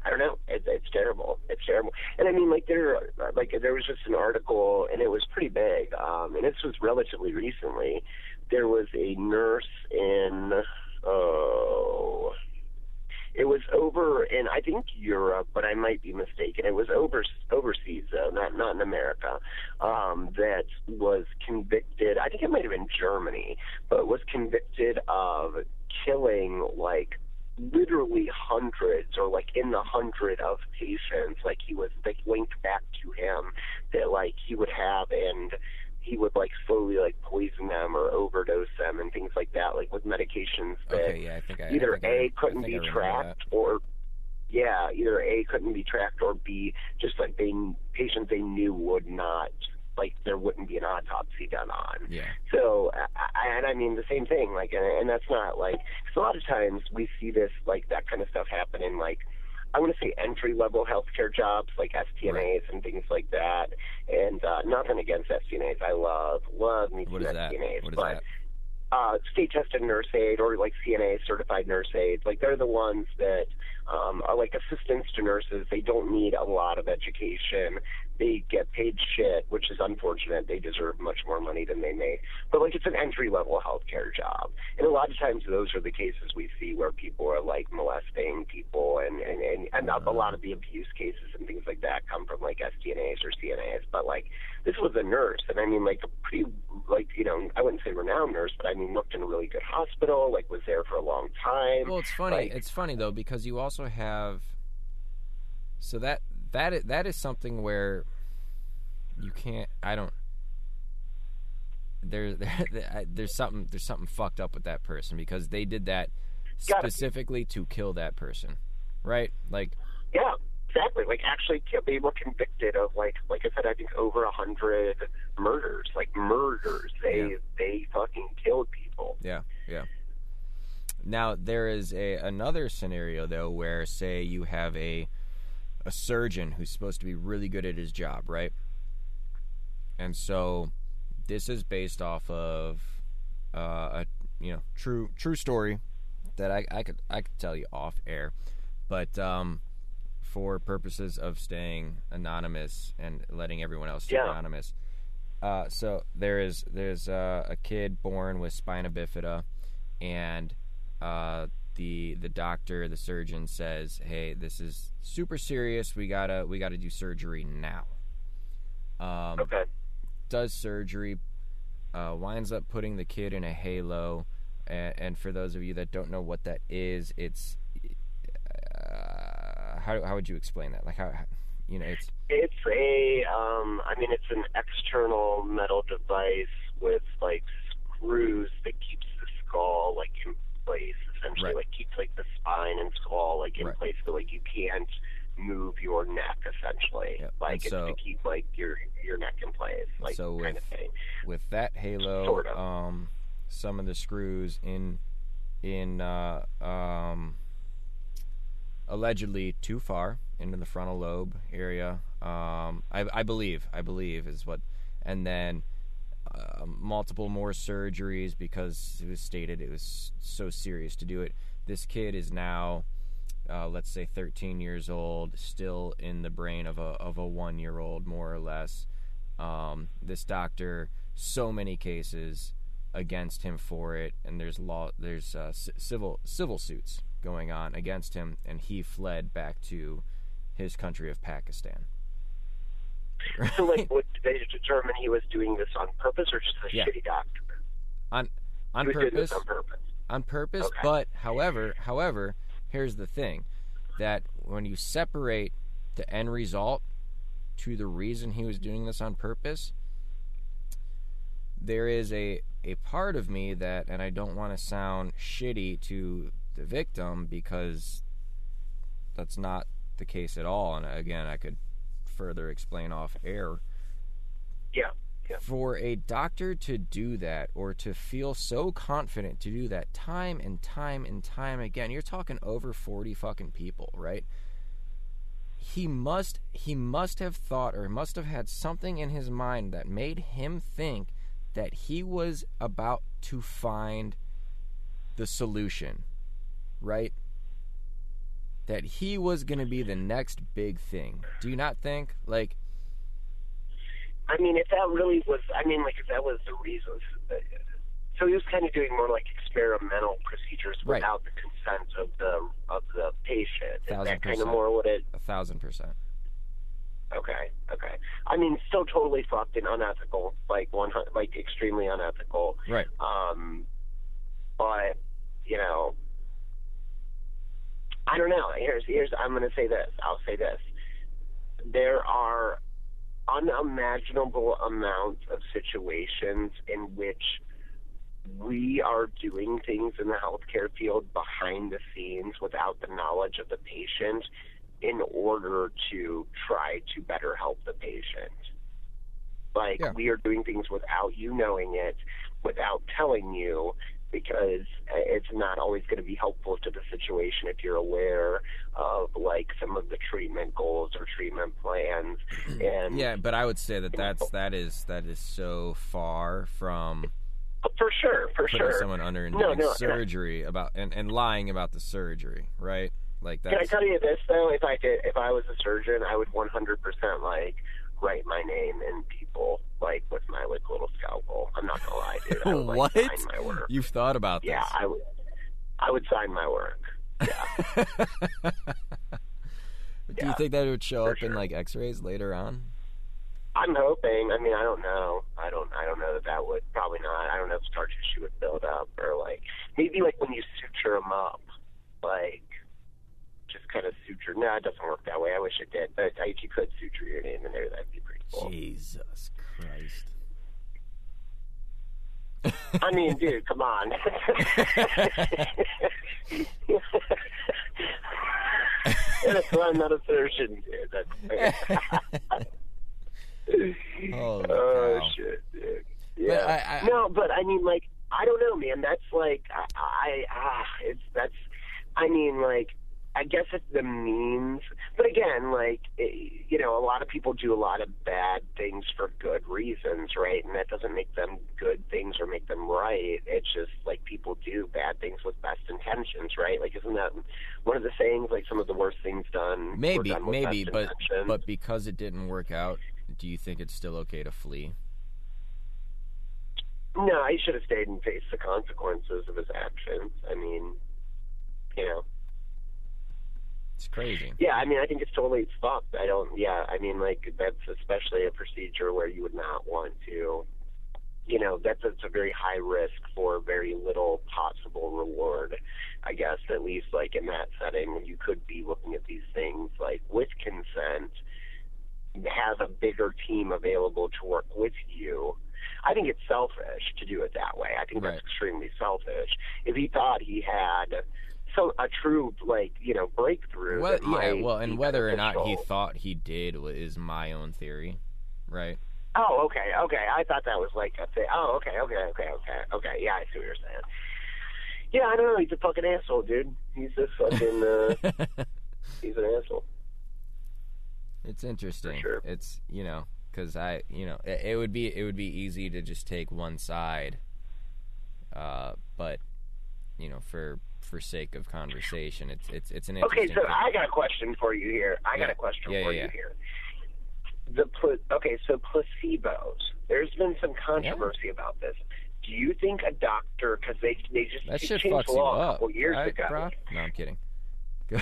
I don't know. It, it's terrible. It's terrible. And I mean, like there, like there was just an article, and it was pretty big. Um, and this was relatively recently. There was a nurse in, oh, it was over in I think Europe, but I might be mistaken. It was over overseas though, not not in America. Um, that was convicted. I think it might have been Germany, but was convicted of killing like literally hundreds or like in the hundred of patients like he was like linked back to him that like he would have and he would like slowly like poison them or overdose them and things like that like with medications that Okay, yeah, I think I either I- A I couldn't be remember that. tracked or yeah, either A couldn't be tracked or B just like they patients they knew would not like there wouldn't be an autopsy done on. Yeah, So, I, I- and I mean the same thing, like, and, and that's not like, cause a lot of times we see this, like, that kind of stuff happen in, like, I want to say entry level healthcare jobs, like STNAs Right. and things like that. And uh, nothing against STNAs, I love, love me some that? STNAs, What is but that? uh, state tested nurse aid or like CNA certified nurse aides. Like they're the ones that um, are like assistants to nurses. They don't need a lot of education. They get paid shit, which is unfortunate. They deserve much more money than they make. But like it's an entry level healthcare job, and a lot of times those are the cases we see where people are like molesting people, and and and, and a lot of the abuse cases and things like that come from like STNAs or CNAs. But like this was a nurse, and I mean like a pretty like you know I wouldn't say renowned nurse, but I mean worked in a really good hospital, like was there for a long time. Well, it's funny. like- it's funny though because you also have. So that that is, that is something where you can't. I don't. There, there, there's something there's something fucked up with that person because they did that Gotta be. specifically to kill that person, right? Like, Yeah, exactly. Like actually, they were convicted of like, like I said, I think over a hundred murders, like murders. They Yeah. they fucking killed people. Yeah, yeah. Now there is a another scenario though where say you have a a surgeon who's supposed to be really good at his job, right? And so this is based off of uh, a you know true true story that I, I could I could tell you off air, but um, for purposes of staying anonymous and letting everyone else stay Yeah. anonymous. Uh, so there is there's uh, a kid born with spina bifida, and uh, the the doctor the surgeon says, "Hey, this is super serious. We gotta we gotta do surgery now." Um, Okay. does surgery, uh, winds up putting the kid in a halo, and, and for those of you that don't know what that is, it's uh, how how would you explain that? Like how, how you know it's It's a, um, I mean, it's an external metal device with like screws that keeps the skull like in place. Essentially, Right. like keeps like the spine and skull like in Right. place, so like you can't move your neck. Essentially, Yep. like And it's so- to keep like your your neck in place, like So kind with- of thing. with that halo, Sort of. um, some of the screws in in uh, um, allegedly too far into the frontal lobe area. Um, I, I believe, I believe is what, and then uh, multiple more surgeries because it was stated it was so serious to do it. This kid is now, uh, let's say, 13 years old, still in the brain of a of a one year old, more or less. Um, this doctor, so many cases against him for it, and there's law, there's uh, c- civil civil suits going on against him, and he fled back to his country of Pakistan. So, like, would they determine he was doing this on purpose or just a Yeah. shitty doctor? on on purpose, on purpose? on purpose. Okay. But however, however, here's the thing: that when you separate the end result to the reason he was doing this on purpose, there is a a part of me that, and I don't want to sound shitty to the victim because that's not the case at all. And again, I could further explain off air Yeah. Yeah. for a doctor to do that or to feel so confident to do that time and time and time again you're talking over 40 fucking people right he must he must have thought or must have had something in his mind that made him think that he was about to find the solution right that he was going to be the next big thing do you not think like I mean, if that really was, I mean, like, if that was the reason. So he was kind of doing more like experimental procedures Right. without the consent of the of the patient. Is Thousand that kind of more what it? a thousand percent Okay, okay. I mean, still totally fucked and unethical, like one, like extremely unethical. right Um, but you know, I don't know. Here's here's I'm going to say this. I'll say this. There are unimaginable amounts of situations in which we are doing things in the healthcare field behind the scenes without the knowledge of the patient in order to try to better help the patient. Like Yeah. we are doing things without you knowing it, without telling you, because it's not always going to be helpful to the situation if you're aware of like some of the treatment goals or treatment plans. Mm-hmm. And Yeah, but I would say that that's that is that is so far from oh, for sure, for putting sure. someone under and No, no, and surgery about and, and lying about the surgery, right? Like that Can I tell you this though? If I did, if I was a surgeon, I would 100% like write my name in people like with my like little scalpel. I'm not gonna lie, dude. I would, like, what? Sign my work. You've thought about Yeah, this? Yeah, I would. I would sign my work. Yeah. Do you think that it would show up in like X-rays later on? I'm hoping. I mean, I don't know. I don't. I don't know that that would probably not. I don't know if scar tissue would build up or like maybe like when you suture them up, like just kind of suture. No, it doesn't work that way. I wish it did, but if you could suture your name in there, that'd be pretty. Jesus Christ! I mean, dude, come on. That's why I'm not a surgeon, dude. Oh cow. shit, dude. Yeah. I- I- no, but I mean, like, I don't know, man. That's like, I, I ah, it's that's. I mean, like, I guess it's the means, but again, like, eh, you know, a lot of people do a lot of bad things for good reasons, right? And that doesn't make them good things or make them right. It's just like people do bad things with best intentions, right? Like, isn't that one of the sayings? Like, some of the worst things done. Maybe, done maybe, but but because it didn't work out, do you think it's still okay to flee? No, he should have stayed and faced the consequences of his actions. I mean, you know. It's crazy. Yeah, I mean, I think it's totally fucked. I don't. Yeah, I mean, like that's especially a procedure where you would not want to. You know, that's it's a very high risk for very little possible reward. I guess at least like in that setting, you could be looking at these things like with consent, have a bigger team available to work with you. I think it's selfish to do it that way. I think Right. that's extremely selfish. If he thought he had so a true like you know breakthrough, Well, yeah, well, and whether or not he thought he did is my own theory, right? Oh, okay, okay. I thought that was like a thing. Oh, okay, okay, okay, okay, okay. Yeah, I see what you're saying. Yeah, I don't know. He's a fucking asshole, dude. He's a fucking. Uh, he's an asshole. It's interesting. sure. It's you know because I you know it, it would be it would be easy to just take one side, uh, but you know for for sake of conversation, it's it's it's an Okay, so thing. I got a question for you here. I got a question Yeah, for yeah, you yeah. here. The pla- okay, so placebos. There's been some controversy about this. Do you think a doctor, because they they just that shit changed fucks the you law a up. couple years right, ago? bro? No, I'm kidding.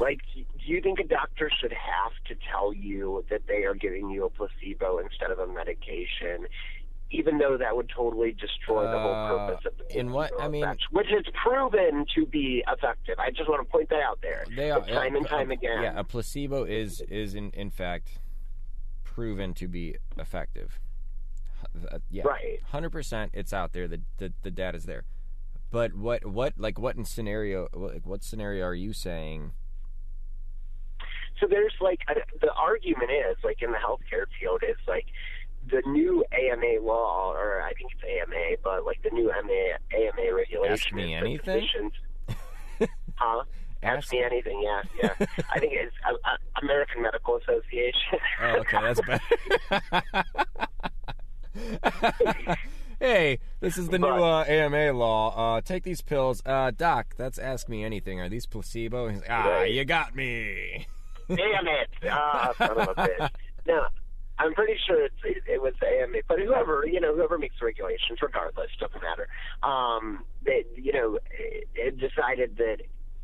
Like, do you think a doctor should have to tell you that they are giving you a placebo instead of a medication, even though that would totally destroy the whole Uh, purpose of the in what- I mean- effect, which is proven to be effective. I just want to point that out there. They are time and uh, time again. Yeah, a placebo is is in in fact proven to be effective. Uh, Yeah, Right. hundred percent. It's out there. The, the the data's there. But what what like what in scenario like what scenario are you saying? So there's like a, the argument is like in the healthcare field is like the new AMA law, or I think it's AMA, but like the new AMA AMA regulation. Ask me anything? huh? Ask, Ask- me anything. Yeah, yeah. I think it's uh, uh, American Medical Association. Oh, okay, that's better. hey, this is the new uh, AMA law. Uh, take these pills, uh, doc. That's ask me anything. Are these placebo? Ah, Right. you got me. Damn it! Ah, son of a bitch. No, I'm pretty sure it's, it, it was AMA, but whoever you know, whoever makes the regulations, regardless, doesn't matter. Um, they, you know, it, it decided that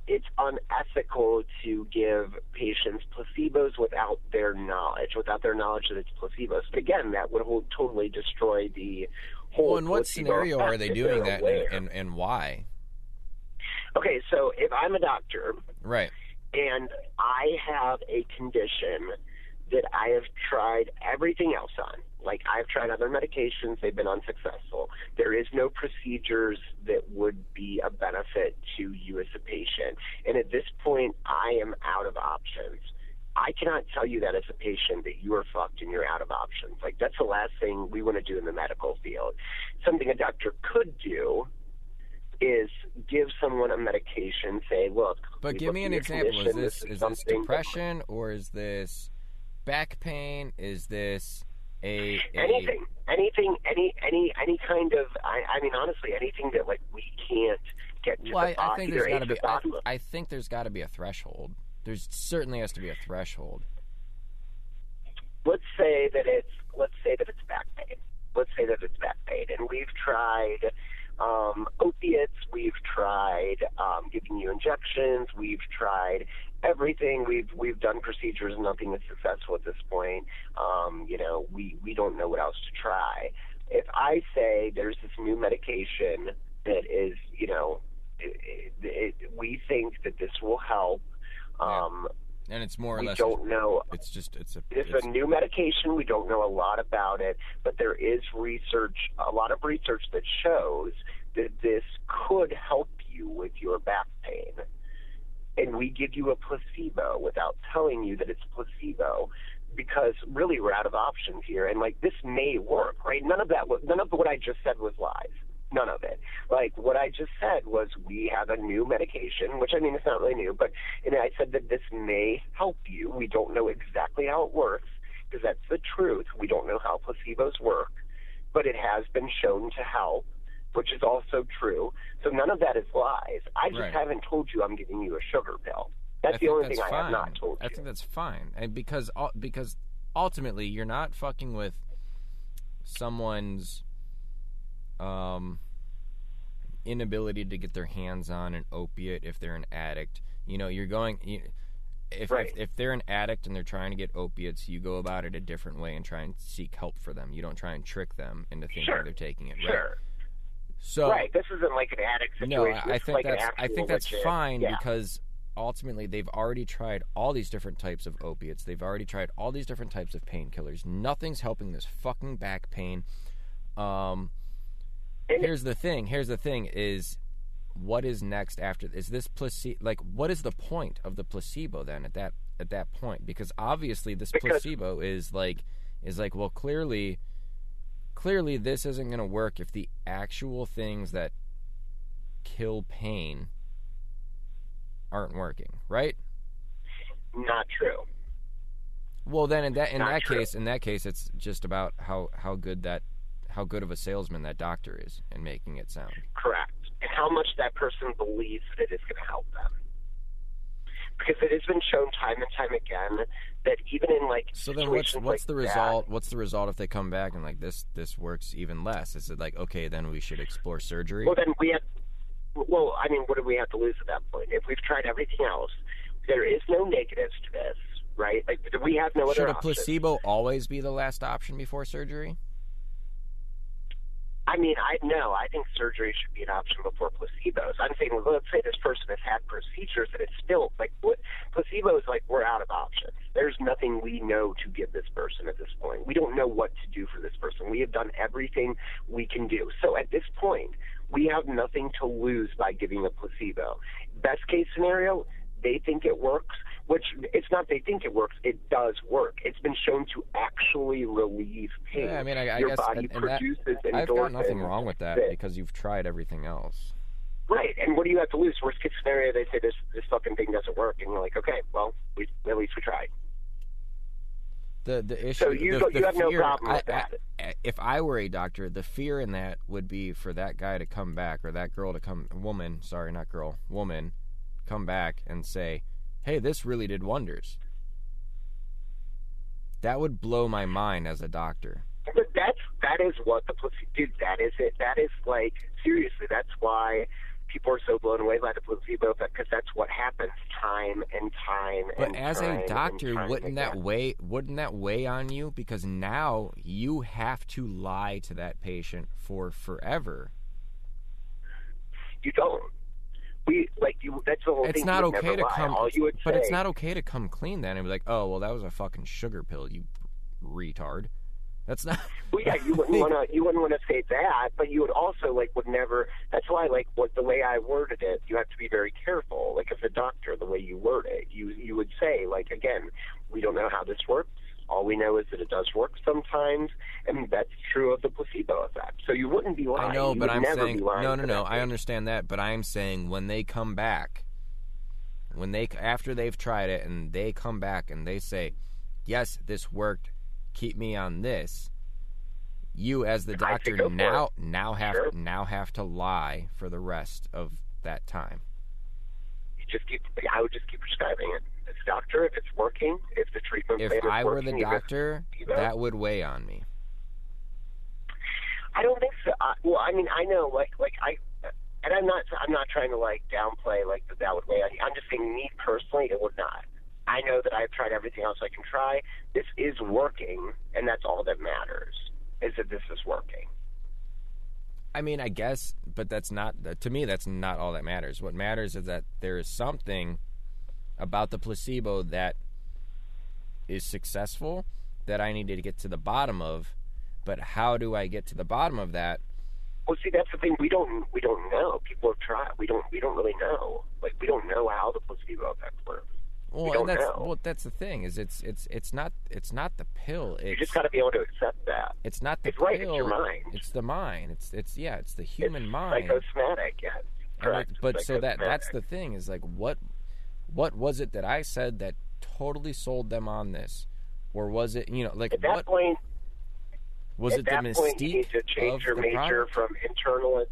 it's unethical to give patients placebos without their knowledge, without their knowledge that it's placebos. But again, that would whole, totally destroy the whole. Well, in what scenario are they doing that, and, and and why? Okay, so if I'm a doctor Right. and I have a condition that I have tried everything else on. Like I've tried other medications, they've been unsuccessful. There is no procedures that would be a benefit to you as a patient. And at this point, I am out of options. I cannot tell you that as a patient that you are fucked and you're out of options. Like that's the last thing we want to do in the medical field. Something a doctor could do is give someone a medication, say, look, But give me an example. Is condition, this is this depression or is this back pain? Is this a, a anything, anything, any, any, any kind of. I, I mean, honestly, anything that like we can't get to Well, the I, I think there's got to be. I, of- I think there's got to be a threshold. There's certainly has to be a threshold. let's say that it's let's say that it's back pain. Let's say that it's back pain, and we've tried um, opiates, we've tried um, giving you injections, we've tried everything. We've we've done procedures, nothing is successful at this point. Um, you know, we we don't know what else to try. If I say there's this new medication that is, you know, it, it, it, we think that this will help. Um, And it's more or less we less. don't know It's just it's a. it's It's, a new medication. We don't know a lot about it, but there is research, a lot of research that shows that this could help you with your back pain. And we give you a placebo without telling you that it's placebo because really we're out of options here. And like this may work, right? None of that was, none of what I just said was lies. None of it. Like what I just said was we have a new medication, which I mean it's not really new, but and I said that this may help you. We don't know exactly how it works because that's the truth. We don't know how placebos work, but it has been shown to help, which is also true. So none of that is lies. I just Right. haven't told you I'm giving you a sugar pill. That's I the only that's thing I have not told you. I think that's fine, and because because ultimately you're not fucking with someone's um inability to get their hands on an opiate if they're an addict. You know, you're going. You, if, Right. if if they're an addict and they're trying to get opiates, you go about it a different way and try and seek help for them. You don't try and trick them into thinking Sure. they're taking it. Right. So right. This isn't like an addict no, situation. I, I think like that's I think that's legit- fine yeah. because ultimately they've already tried all these different types of opiates. They've already tried all these different types of painkillers. Nothing's helping this fucking back pain. Um, here's the thing. Here's the thing: is what is next after? Is this placebo? Like, what is the point of the placebo then at that at that point? Because obviously, this Because- placebo is like is like well, clearly, clearly, this isn't going to work if the actual things that kill pain aren't working, right? Not true. Well, then in that in Not that true. case, in that case, it's just about how how good that how good of a salesman that doctor is in making it sound. Correct. And how much that person believes that it is going to help them. Because it has been shown time and time again that even in like So then, what's what's like the that- result? What's the result if they come back and like this this works even less? Is it like okay, then we should explore surgery? Well, then we have. Well, I mean, what do we have to lose at that point? If we've tried everything else, there is no negatives to this, right? Like we have no other. Should other a options. placebo always be the last option before surgery? I mean, I no, I think surgery should be an option before placebos. I'm saying, let's say this person has had procedures and it's still like what placebos like we're out of options. There's nothing we know to give this person at this point. We don't know what to do for this person. We have done everything we can do. So at this point, we have nothing to lose by giving a placebo. Best case scenario, they think it works, which it's not they think it works, it does work. It's been shown to actually relieve pain. Yeah, I mean, I, I Your guess body and, and that, I've got nothing wrong with that that- because you've tried everything else. Right, and what do you have to lose? Worst case scenario, they say this this fucking thing doesn't work, and you're like, okay, well, we, at least we tried. The the issue. So you the, don't- the you have no problem with I- that. I- if I were a doctor, the fear in that would be for that guy to come back or that girl to come, woman, sorry, not girl, woman, come back and say, "Hey, this really did wonders." That would blow my mind as a doctor. But that's that is what the placebo, dude. That is it. That is like seriously. That's why people are so blown away by the placebo effect because that's what happens time and time. But and as time a doctor, wouldn't that again. weigh wouldn't that weigh on you because now you have to lie to that patient for forever. You don't. We like you. That's the whole It's thing. not you would okay never to lie. come All you would but it's not okay to come clean then and be like, "Oh, well that was a fucking sugar pill, you retard." That's not Well, yeah, you wouldn't want to. You wouldn't want to say that, but you would also like would never. That's why, like, what the way I worded it, you have to be very careful. Like, as a doctor, the way you word it, you you would say, like, again, we don't know how this works. All we know is that it does work sometimes, and that's true of the placebo effect. So you wouldn't be lying. I know, You but I'm saying no, no, no. I understand that, but I'm saying when they come back, when they after they've tried it and they come back and they say, "Yes, this worked. Keep me on this." You, as the doctor, think go for now now have Sure. now have to lie for the rest of that time. You just keep. I would just keep prescribing it. A doctor, if it's working, if the treatment If plan is I were working, the doctor, you know? that would weigh on me. I don't think so. I, well, I mean, I know, like, like I, and I'm not, I'm not trying to like downplay like that that would weigh on you. I'm just saying, me personally, it would not. I know that I've tried everything else I can try. This is working, and that's all that matters. Is that this is working? I mean, I guess, but that's not to me. That's not all that matters. What matters is that there is something about the placebo that is successful that I need to get to the bottom of. But how do I get to the bottom of that? Well, see, that's the thing. We don't, we don't know. People have tried. We don't, we don't really know. Like, we don't know how the placebo effect works. Well, and that's know. well, that's the thing. Is it's it's it's not it's not the pill. You It's just got to be able to accept that. it's not the It's right. It's pill. your mind. It's the mind. It's it's yeah. It's the human it's mind. Psychosomatic, yeah. Correct. it- but so that that's the thing is like what what was it that I said that totally sold them on this, or was it you know like At that what point, was it the that point, you need to change your major product? from internalist.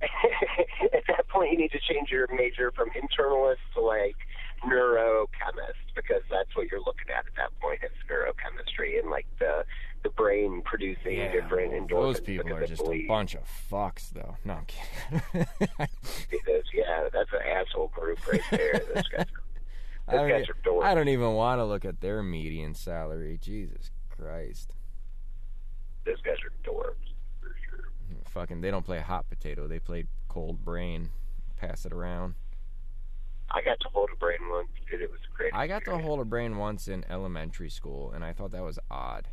At that point, you need to change your major from internalist to like neurochemist because that's what you're looking at at that point. is neurochemistry and like the the brain producing Yeah, different endorphins. those people because are just a bunch of fucks, though. No, I'm kidding. is. Yeah, that's an asshole group right there. Those guys. I Those don't, guys are dorks. I don't even want to look at their median salary. Jesus Christ. Those guys are dorks for sure. Fucking, they don't play hot potato. They play cold brain. Pass it around. I got to hold a brain once, dude. It was great. I got to hold a brain once in elementary school, and I thought that was odd.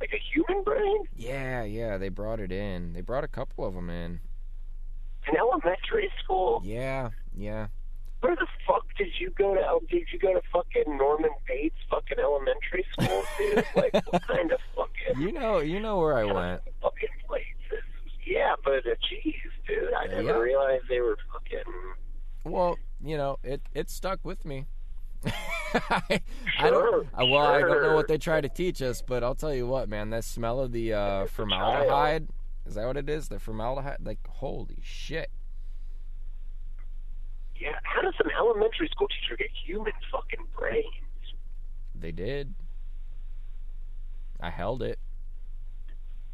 Like a human brain Yeah, yeah, they brought it in. They brought a couple of them in. in elementary school. Yeah, yeah. Where the fuck did you go to? Did you go to fucking Norman Bates fucking elementary school, dude? like what kind of fucking You know, you know where I went. fucking places? Yeah, but uh, jeez, dude, I never Yeah. realized they were fucking. Well, you know, it it stuck with me. I, I don't. I- Well, I don't know what they try to teach us, but I'll tell you what, man. That smell of the uh, formaldehyde. Is that what it is? The formaldehyde. Like, holy shit. Yeah, how does an elementary school teacher get human fucking brains? They did. I held it.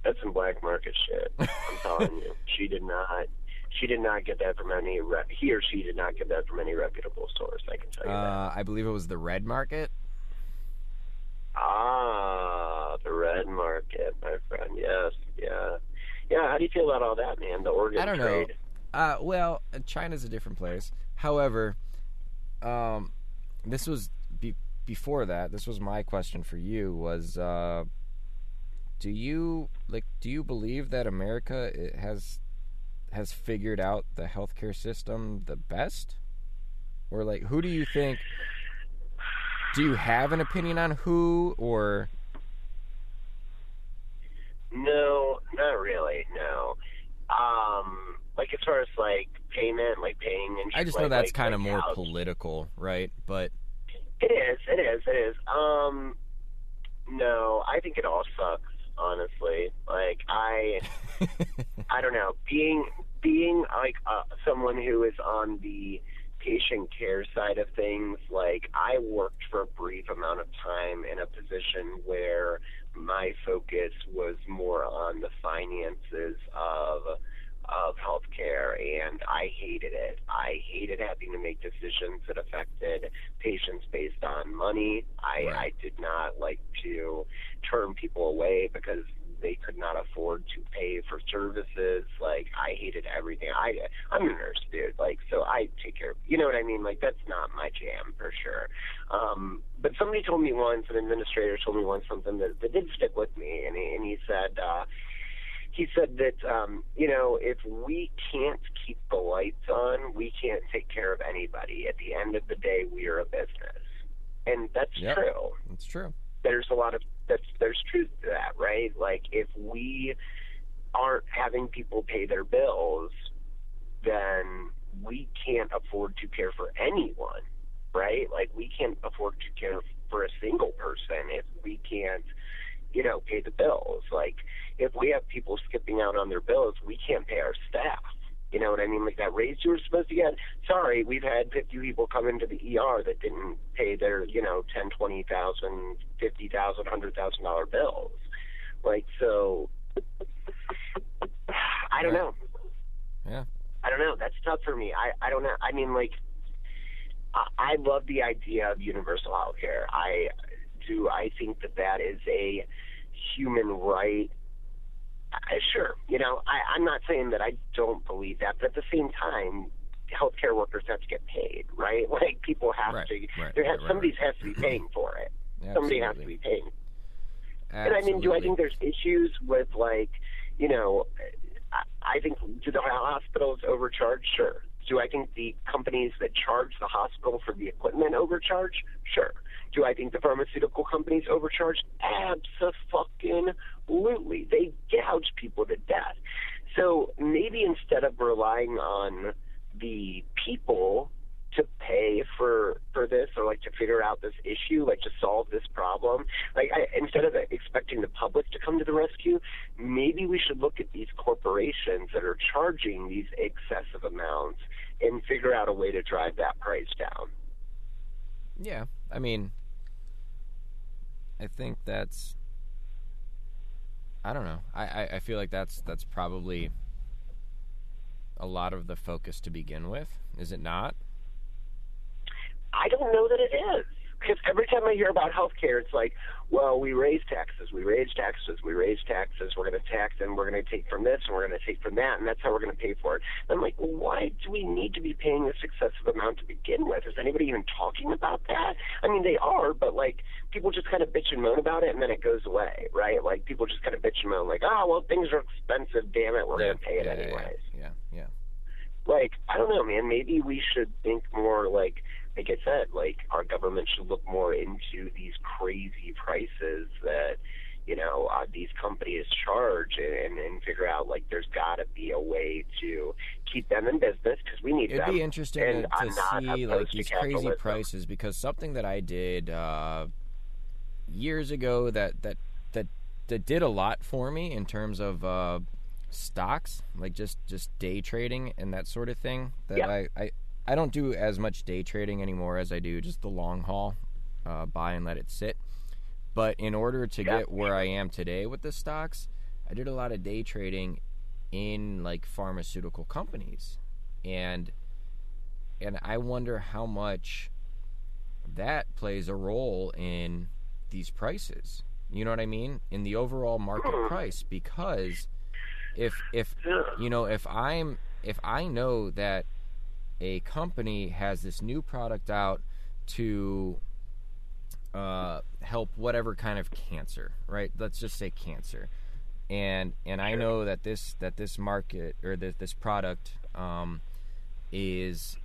That's some black market shit. I'm telling you, she did not. She did not get that from any. Re- he or she did not get that from any reputable source. I can tell you that. Uh, I believe it was the red market. Ah, the red market, my friend. Yes, yeah, yeah. How do you feel about all that, man? The organ I don't know. trade. Uh, well, China's a different place. However, um, this was be- before that. This was my question for you. Was uh, do you like? Do you believe that America has has figured out the healthcare system the best, or like who do you think? Do you have an opinion on who, or No, not really. No. Um, like as far as like payment, like paying and. I just know like- that's like- kind of like more how- political, right? But It is. It is. It is. Um, no, I think it all sucks. Honestly, like I, I don't know. Being being like uh, someone who is on the patient care side of things, like I worked for a brief amount of time in a position where my focus was more on the finances of of healthcare and I hated it. I hated having to make decisions that affected patients based on money. I, Right. I did not like to turn people away because they could not afford to pay for services. Like I hated everything. I I'm a nurse, dude. Like so I take care of you know what I mean? Like that's not my jam for sure. Um but somebody told me once, an administrator told me once something that, that did stick with me and he and he said uh he said that um, you know if we can't keep the lights on, we can't take care of anybody. At the end of the day, we are a business, and that's Yep. true. That's true. There's a lot of that's there's truth to that, right? Like if we aren't having people pay their bills, then we can't afford to care for anyone, right? Like we can't afford to care for a single person if we can't, you know, pay the bills. Like if we have people skipping out on their bills, we can't pay our staff. You know what I mean? Like that raise you were supposed to get. Sorry, we've had 50 people come into the ER that didn't pay their, you know, ten, twenty thousand, fifty thousand, hundred thousand dollar bills. Like so, I don't Yeah. know. Yeah. I don't know. That's tough for me. I I don't know. I mean, like, I, I love the idea of universal health care. I do. I think that that is a human right. I, sure, you know, I, I'm not saying that I don't believe that, but at the same time, healthcare workers have to get paid, right? Like people have Right, to. right, there has, right, somebody has to be paying for it. Somebody has to be paying and I mean, do I think there's issues with like, you know, I, I think do the hospitals overcharge? Sure. Do I think the companies that charge the hospital for the equipment overcharge? Sure. Do I think the pharmaceutical companies overcharge? Absolutely. They gouge people to death. So maybe instead of relying on the people to pay for for this or like to figure out this issue, like to solve this problem. Like I, instead of expecting the public to come to the rescue, maybe we should look at these corporations that are charging these excessive amounts and figure out a way to drive that price down. Yeah, I mean, I think that's. I don't know. I, I, I feel like that's that's probably a lot of the focus to begin with. Is it not? I don't know that it is because every time I hear about healthcare, it's like, well, we raise taxes, we raise taxes, we raise taxes. We're going to tax and we're going to take from this and we're going to take from that, and that's how we're going to pay for it. And I'm like, well, why do we need to be paying this excessive amount to begin with? Is anybody even talking about that? I mean, they are, but like people just kind of bitch and moan about it, and then it goes away, right? Like people just kind of bitch and moan, like, oh, well, things are expensive. Damn it, we're Yeah, going to pay it yeah, anyways Yeah, yeah. yeah. like I don't know, man. Maybe we should think more like like I said, like our government should look more into these crazy prices that you know uh, these companies charge and, and figure out like there's got to be a way to keep them in business because we need It'd them. be interesting and to, to see like these crazy prices because something that I did uh, years ago that that that that did a lot for me in terms of uh, stocks, like just just day trading and that sort of thing. That Yeah. I, I I don't do as much day trading anymore as I do just the long haul, uh, buy and let it sit. But in order to Yeah. get where I am today with the stocks, I did a lot of day trading in like pharmaceutical companies, and and I wonder how much that plays a role in these prices. You know what I mean? In the overall market price because if if you know if I'm if I know that a company has this new product out to uh, help whatever kind of cancer, right? Let's just say cancer, and and I know that this that this market or this this product um, is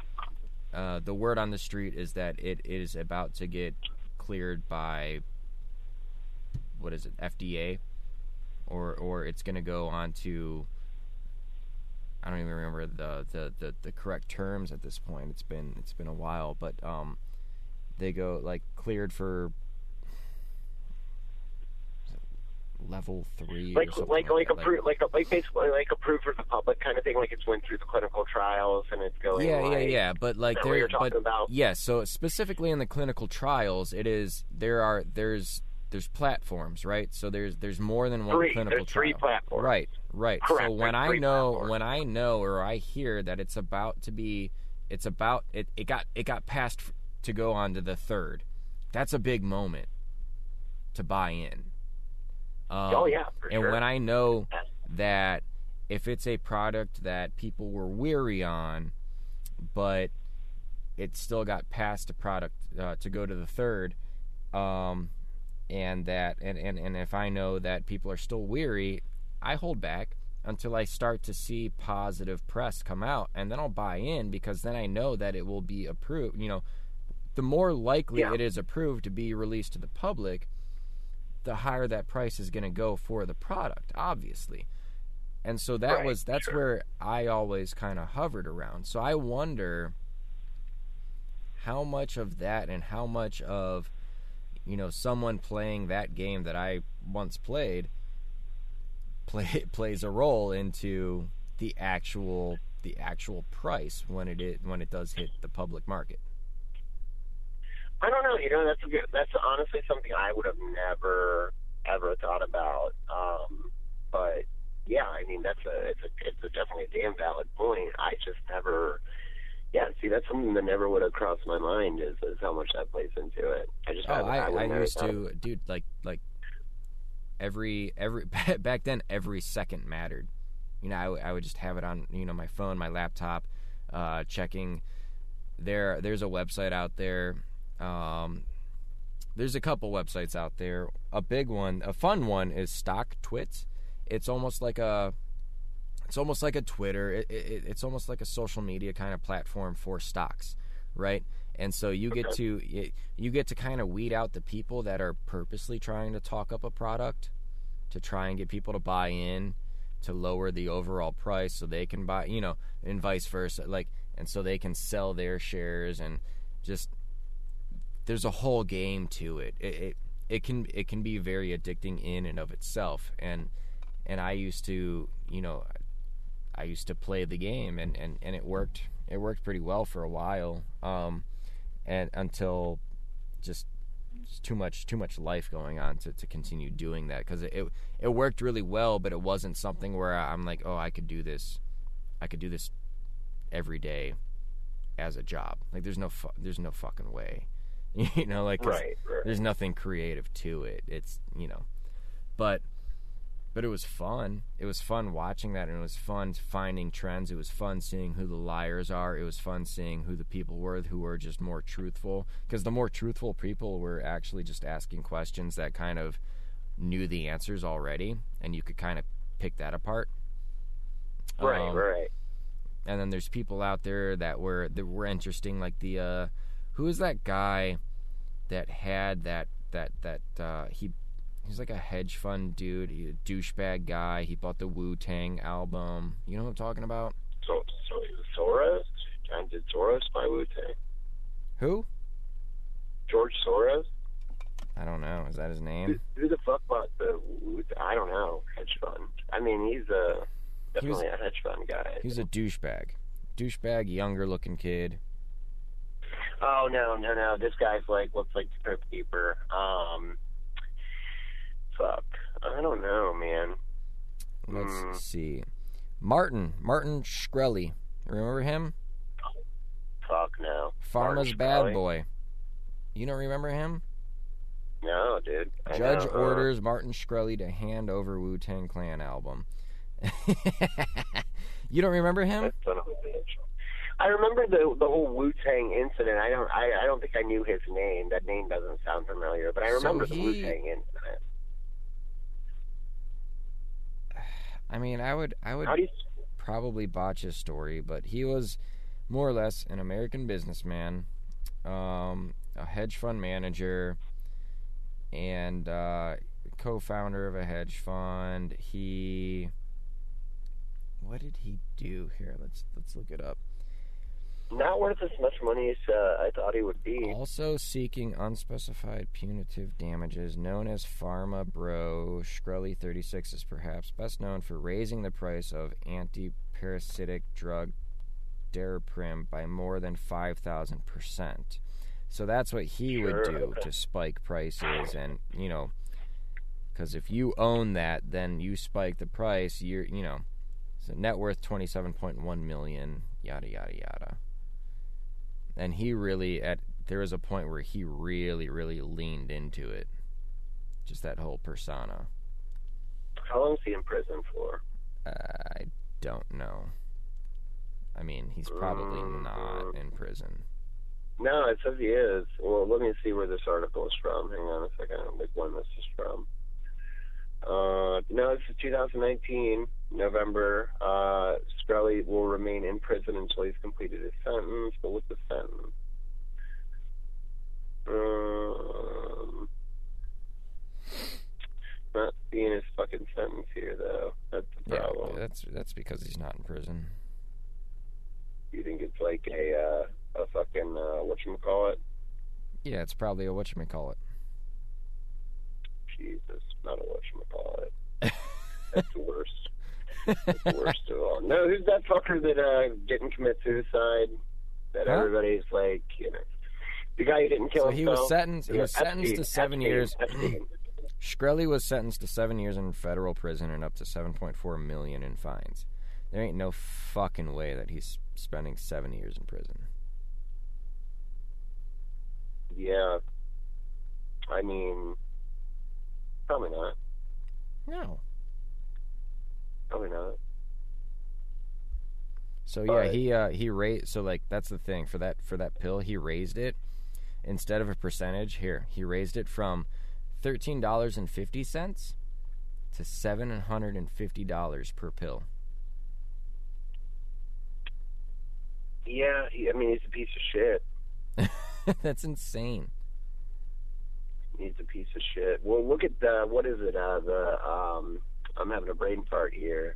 uh, the word on the street is that it is about to get cleared by what is it FDA or or it's going to go on to I don't even remember the, the, the, the correct terms at this point. It's been it's been a while, but um, they go like cleared for level three, like like like that. approved like like basically like approved for the public kind of thing. Like it's went through the clinical trials and it's going. yeah, yeah, like, yeah. But like Is that what there, but about? yes. So specifically in the clinical trials, it is there are there's there's platforms, right? So there's there's more than one Three. clinical There's three trial. platforms. Right, right. Correct, So when there's I know platforms. when I know or I hear that it's about to be it's about it it got it got passed to go on to the third. That's a big moment to buy in. Um, Oh yeah, and sure. when I know that if it's a product that people were weary on, but it still got past a product uh, to go to the third, um, and that and, and, and if I know that people are still weary, I hold back until I start to see positive press come out, and then I'll buy in because then I know that it will be approved. You know, the more likely Yeah. it is approved to be released to the public, the higher that price is going to go for the product, obviously. And so that Right, was that's sure. where I always kind of hovered around. So I wonder how much of that and how much of you know someone playing that game that I once played play plays a role into the actual the actual price when it is, when it does hit the public market. I don't know. You know, that's good, that's honestly something I would have never ever thought about. Um, but yeah, I mean, that's a it's a it's a definitely a damn valid point. I just never. See, that's something that never would have crossed my mind is, is how much that plays into it. I just Oh, haven't- I, I, used thought- to, dude. Like, like every every back then, every second mattered. You know, I would just have it on, you know, my phone, my laptop, uh, checking. There, there's a website out there. Um, there's a couple websites out there. A big one, a fun one, is StockTwits. It's almost like a, it's almost like a Twitter. It, it, it's almost like a social media kind of platform for stocks, right? And so you get to you- you get to kind of weed out the people that are purposely trying to talk up a product to try and get people to buy in to lower the overall price so they can buy, you know, and vice versa. Like and so they can sell their shares and just there's a whole game to it. It it, it can it can be very addicting in and of itself. And and I used to, you know, I used to play the game and, and, and it worked it worked pretty well for a while. Um and until just just too much too much life going on to, to continue doing that because it, it it worked really well but it wasn't something where I'm like oh I could do this I could do this every day as a job. Like there's no fu- there's no fucking way. you know, like Right, right. there's nothing creative to it. It's you know, but but it was fun. It was fun watching that, and it was fun finding trends. It was fun seeing who the liars are. It was fun seeing who the people were who were just more truthful. Because the more truthful people were actually just asking questions that kind of knew the answers already, and you could kind of pick that apart. Right, Um, right. and then there's people out there that were that were interesting like the uh who is that guy that had that that that uh he he's like a hedge fund dude he, a douchebag guy he bought the wu-tang album you know what i'm talking about So, so Soros? John did Soros buy Wu Tang? who George Soros? i don't know is that his name Who, who the fuck bought the? Wu- I don't know. Hedge fund. I mean, he's a He was- definitely a hedge fund guy. he's a douchebag douchebag younger looking kid Oh no, no, no! This guy's like looks like the Crypt Keeper. Um, fuck, I don't know, man. let's Mm. see martin martin shkreli remember him Fuck no. pharma's bad boy you don't remember him No, dude. I Judge know, orders Martin Shkreli to hand over Wu Tang Clan album. you don't remember him? That son of a bitch. I remember the the whole Wu Tang incident. I don't. I, I don't think I knew his name. That name doesn't sound familiar, but I So remember the Wu Tang incident. I mean, I would, I would you? probably botch his story, but he was more or less an American businessman, um, a hedge fund manager, and uh, co-founder of a hedge fund. He, what did he do here? Let's let's look it up. Not worth as much money as uh, I thought he would be. Also seeking unspecified punitive damages, known as Pharma Bro, Shkreli 36 is perhaps best known for raising the price of anti-parasitic drug Daraprim by more than 5,000%. So that's what he would do okay. to spike prices and, you know, cuz if you own that, then you spike the price, you're, you know, so net worth 27.1 million, yada yada yada and he really at there was a point where he really really leaned into it just that whole persona How long is he in prison for? i don't know i mean he's probably not in prison No, it says he is. Well, let me see where this article is from. Hang on a second. Like when this is from. Uh, no, this is 2019, November. Uh, Shkreli will remain in prison until he's completed his sentence. But what's the sentence? Um, not seeing his fucking sentence here, though. That's the yeah problem. that's that's because he's not in prison You think it's like a uh, a fucking uh, what you call it? yeah it's probably a what you call it. Jesus, not a what you call it. That's the worst. The worst of all. No, who's that fucker that uh didn't commit suicide? That Huh? everybody's like, you know, the guy who didn't kill so he was sentenced he was sentenced to seven Epstein, years Epstein. Shkreli was sentenced to seven years in federal prison and up to 7.4 million in fines. There ain't no fucking way that he's spending seven years in prison. Yeah. I mean, probably not. No. Probably not. So yeah, he uh, he raised. So like that's the thing for that for that pill, he raised it instead of a percentage. Here, he raised it from thirteen dollars and fifty cents to seven hundred and fifty dollars per pill. Yeah, he, I mean, he's a piece of shit. that's insane. He's a piece of shit. Well, look at the what is it? Uh, the um, I'm having a brain fart here.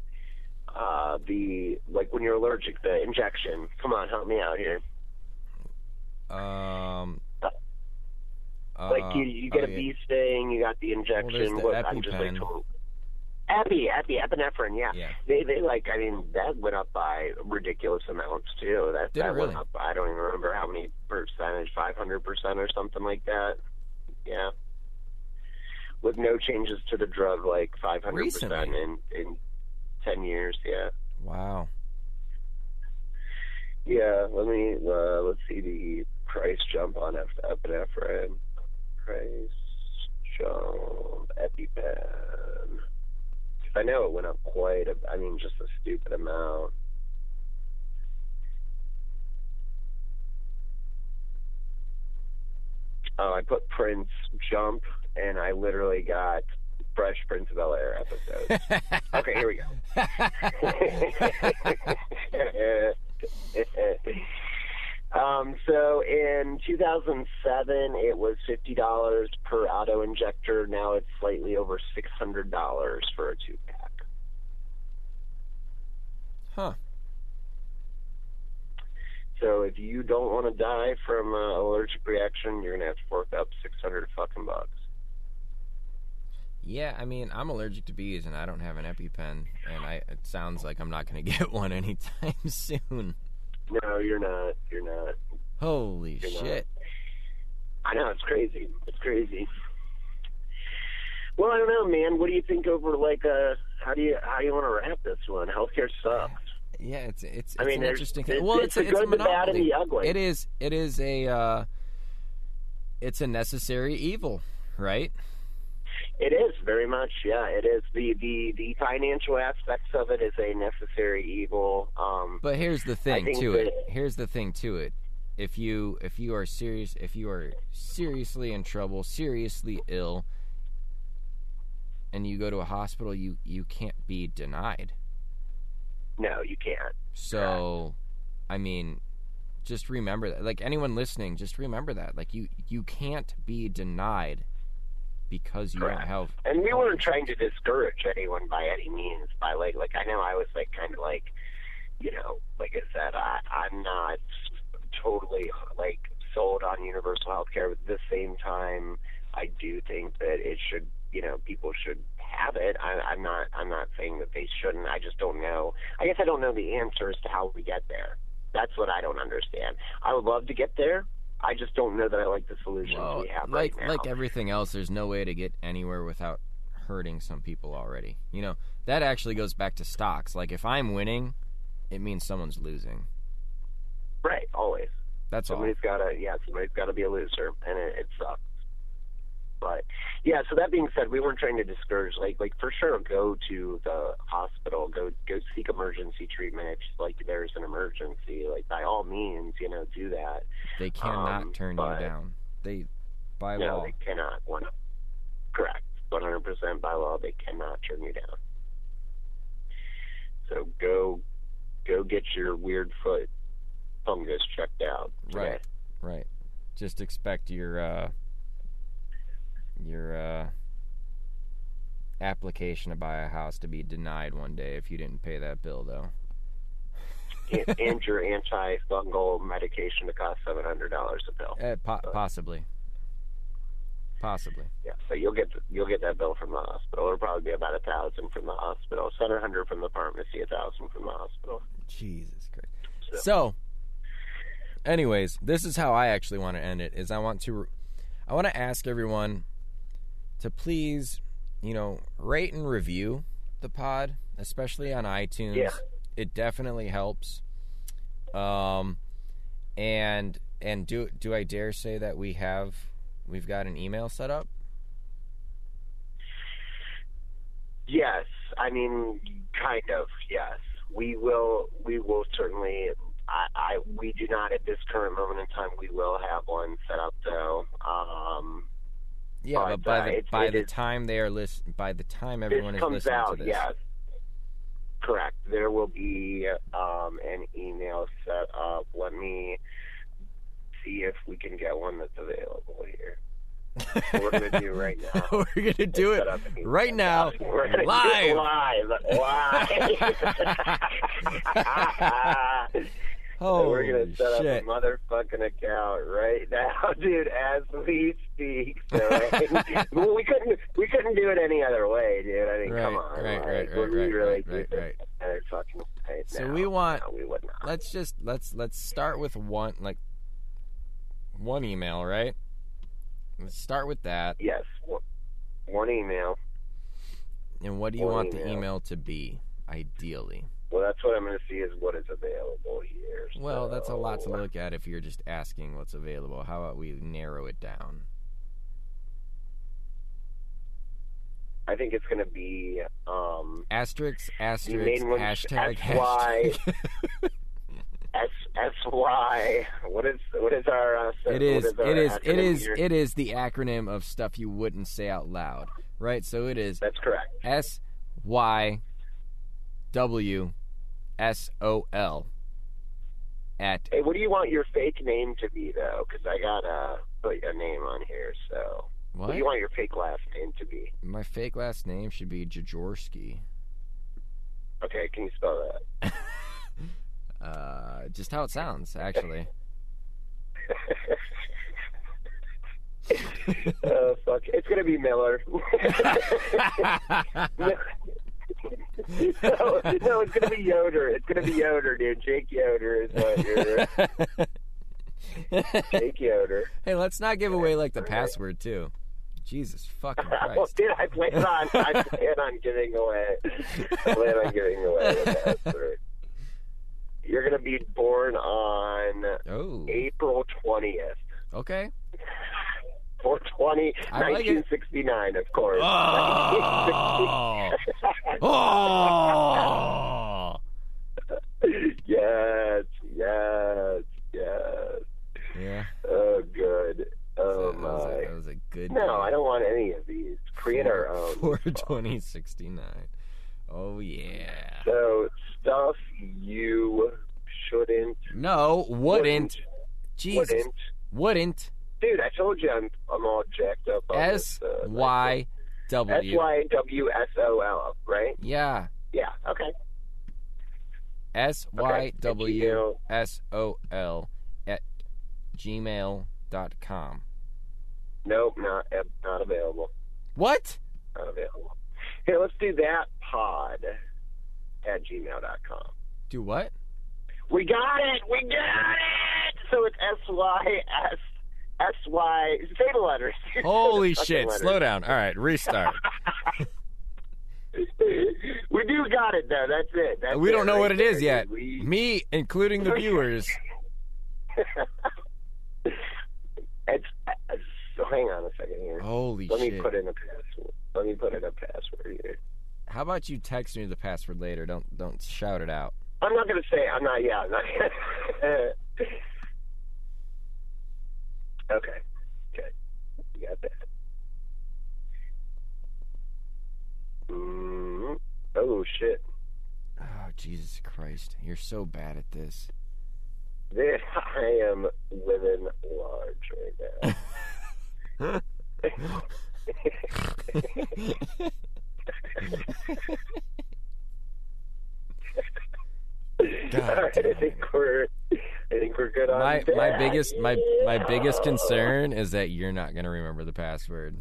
Uh, the like when you're allergic, the injection. Come on, help me out here. Um. like you, you get uh, a oh, yeah. bee sting, you got the injection. the what, I'm just like total. Epi, epi, epinephrine. Yeah. Yeah. They, they like. I mean, that went up by ridiculous amounts too. That Did that really? went up. I don't even remember how many percentage, five hundred percent or something like that. Yeah. With no changes to the drug, like five hundred percent in in ten years. Yeah. Wow. Yeah, let me uh, let's see the price jump on ep- epinephrine. Price jump EpiPen. I know it went up quite. A, I mean, just a stupid amount. Oh, I put Prince jump, and I literally got Fresh Prince of Bel Air episodes. okay, here we go. um, so in 2007, it was fifty dollars per auto injector. Now it's slightly over six hundred dollars for a two pack. huh. So if you don't want to die from an allergic reaction, you're gonna have to fork up six hundred fucking bucks. Yeah, I mean, I'm allergic to bees, and I don't have an EpiPen, and I it sounds like I'm not going to get one anytime soon. No, you're not. You're not. Holy You're not. shit! I know it's crazy. It's crazy. Well, I don't know, man. What do you think over like uh how do you how do you want to wrap this one? Healthcare sucks. Yeah, it's it's, it's I mean, an interesting. it's- well, it's it's, the a, it's a good, the bad, and the ugly. It is. It is a. Uh, it's a necessary evil, right? It is very much, yeah. It is the the the financial aspects of it is a necessary evil. Um, But here's the thing to it. Here's the thing to it. If you if you are serious if you are seriously in trouble, seriously ill, and you go to a hospital, you you can't be denied. no, you can't. So, I mean, just remember that. Like anyone listening, just remember that. Like you you can't be denied because you don't have. And we weren't trying to discourage anyone by any means. By like, like I know I was like kind of like, you know, like I said, I, I'm not totally like sold on universal health care. But at the same time, I do think that it should, you know, people should have it. I, I'm not, I'm not saying that they shouldn't. I just don't know. I guess I don't know the answers to how we get there. That's what I don't understand. I would love to get there. I just don't know that I like the solutions Well, we have like right now. like everything else, there's no way to get anywhere without hurting some people already. You know that actually goes back to stocks. Like if I'm winning, it means someone's losing. right, always. That's all. Somebody's got to, yeah, somebody's got to be a loser, and it, it sucks. But yeah, so that being said, we weren't trying to discourage. Like, like for sure, go to the hospital, go go seek emergency treatment if like there's an emergency. Like by all means, you know, do that. They cannot Um, turn you down. They by no, law. they cannot. One, correct, one hundred percent by law, they cannot turn you down. So go, go get your weird foot fungus checked out. today. Right. Right. Just expect your uh your uh application to buy a house to be denied one day if you didn't pay that bill though. and, and your antifungal medication to cost seven hundred dollars a pill. Eh, po- possibly. Possibly. Yeah, so you'll get you'll get that bill from the hospital. It'll probably be about a thousand from the hospital, seven hundred from the pharmacy, a thousand from the hospital. Jesus Christ. So- So, anyways, this is how I actually want to end it. Is I want to, I want to ask everyone to please, you know, rate and review the pod, especially on iTunes. Yeah. It definitely helps. Um, and and do do I dare say that we have we've got an email set up? Yes, I mean, kind of. Yes, we will. We will certainly. I, I we do not at this current moment in time. We will have one set up though. Um, Yeah, But, but by uh, the by it the is- time they are list by the time everyone is listening out. to this, Yes, correct. There will be um, an email set up. Let me see if we can get one that's available here. We're gonna do right now. We're gonna do it set up an right now, We're live. live, live. Oh, we're gonna set shit! up a motherfucking account right now, dude, as we speak. So well, we couldn't we couldn't do it any other way, dude. I mean, Right, come on, right, like, right, right, we right, really right, right, right. fucking way? So No, we want- no, we would not. Let's just let's let's start with one like one email, right? Let's start with that. Yes, one, one email. And what do you One want the email. email to be, ideally? Well, that's what I'm going to see is what is available here. Well, that's a lot to look at if you're just asking what's available. How about we narrow it down? I think it's going to be um, Asterisk, asterisk, hashtag, SY. hashtag. S S Y. What is what is our? Uh, It what is, our it is, it is, here? it is the acronym of stuff you wouldn't say out loud, right? So it is That's correct. S Y W S O L at Hey, what do you want your fake name to be though? Because I got to put a name on here. So what? what? do you want your fake last name to be? My fake last name should be Jaworski. Okay, can you spell that? Uh, just how it sounds, actually. oh fuck! It's gonna be Miller. No, no, it's gonna be Yoder. It's gonna be Yoder, dude. Jake Yoder is what you're. Jake Yoder. hey, let's not give away like the password too. Jesus fucking well, Christ. dude, I plan on I plan on giving away. I plan on giving away the password. You're gonna be born on Oh, April twentieth. okay. 420, I like 1969, of course. Oh. oh. yes, yes, yes. Yeah. Oh, good. Oh, that, was a, my. that was a good. No, I don't want any of these. Create our own. For twenty sixty nine. Oh yeah. So, stuff you shouldn't. No, wouldn't. Jesus, Wouldn't. wouldn't. Dude, I told you I'm, I'm all jacked up. on S Y S W. Y W S O L, right? Yeah. Yeah, okay. S Y W. S O L at gmail dot com. Nope, not, eh, not available. What? Not available. Here, let's do that pod at gmail.com. Do what? We got it! We got it! So it's S Y S S Y. The letters. Holy shit! letters. Slow down. All right, restart. we do got it though. That's it. That's we don't know right what it there, is yet. We- Me, including the viewers. it's, so hang on a second here. Holy shit. Let me put in a password. Let me put in a password here. How about you text me the password later? Don't don't shout it out. I'm not gonna say. I'm not. Yeah. I'm not. Okay. Okay. You got that. mm Oh shit. Oh Jesus Christ! You're so bad at this. This, I am living large right now. God All right, I think we're. I think we're good on my that. my biggest my my biggest concern is that you're not gonna remember the password.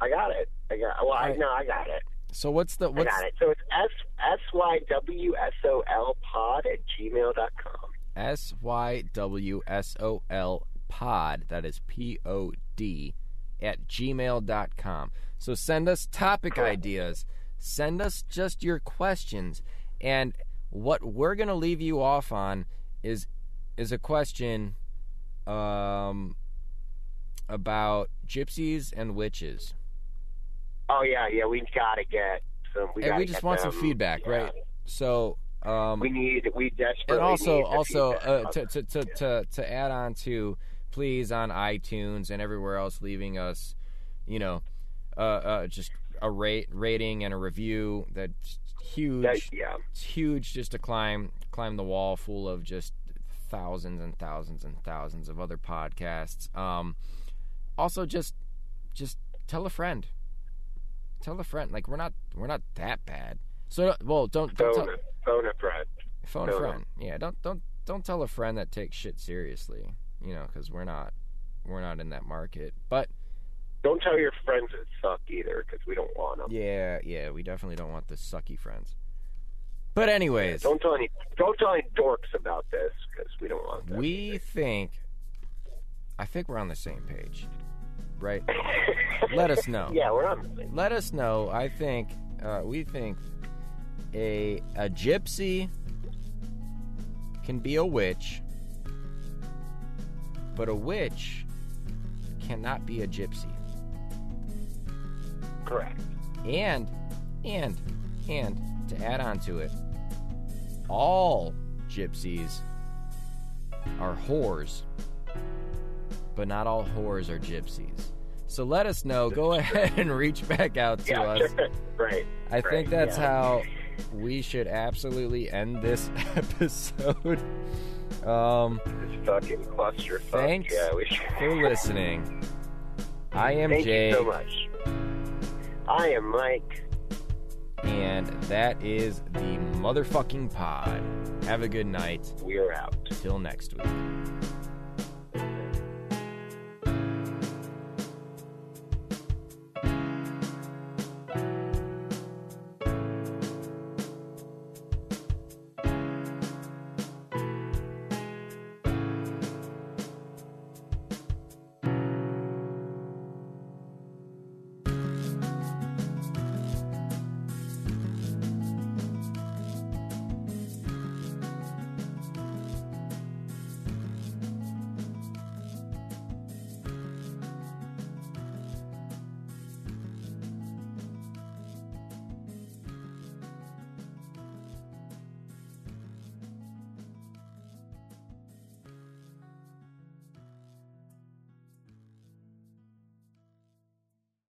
I got it. I got. Well, I no, I got it. So what's the I got it. So it's s s y w s o l pod at gmail dot com. S Y W S O L pod, that is P O D, at gmail.com. So send us topic Correct. ideas, send us just your questions, and what we're going to leave you off on is is a question um, about gypsies and witches. Oh yeah, yeah. We gotta get some. We and gotta we just get want them, some feedback, yeah. right? So, um, We need. We desperately and also need also uh, to, to, to, to, to add on to please on itunes and everywhere else leaving us you know uh, uh, just a rate rating and a review that's huge That- yeah. it's huge just to climb climb the wall full of just thousands and thousands and thousands of other podcasts um also just just tell a friend tell a friend like we're not we're not that bad so well don't don't Phone, tell, a- phone a friend. phone a No. friend yeah don't don't don't tell a friend that takes shit seriously you know because we're not we're not in that market but Don't tell your friends that suck either, because we don't want them. yeah yeah we definitely don't want the sucky friends but anyways Don't tell any. Don't tell any dorks about this, because we don't want them. we think i think we're on the same page right let us know Yeah, we're on. the same- let us know i think uh, we think a a gypsy can be a witch, but a witch cannot be a gypsy. Correct. And, and, and to add on to it, all gypsies are whores, but not all whores are gypsies. So let us know. Go ahead and reach back out to Yeah. us. right. I right, think that's yeah. how we should absolutely end this episode. Um, This fucking clusterfuck. Thanks Yeah, we should. for listening. I am Thank Jay, you so much. I am Mike. and that is the motherfucking pod. Have a good night. We're out. Till next week.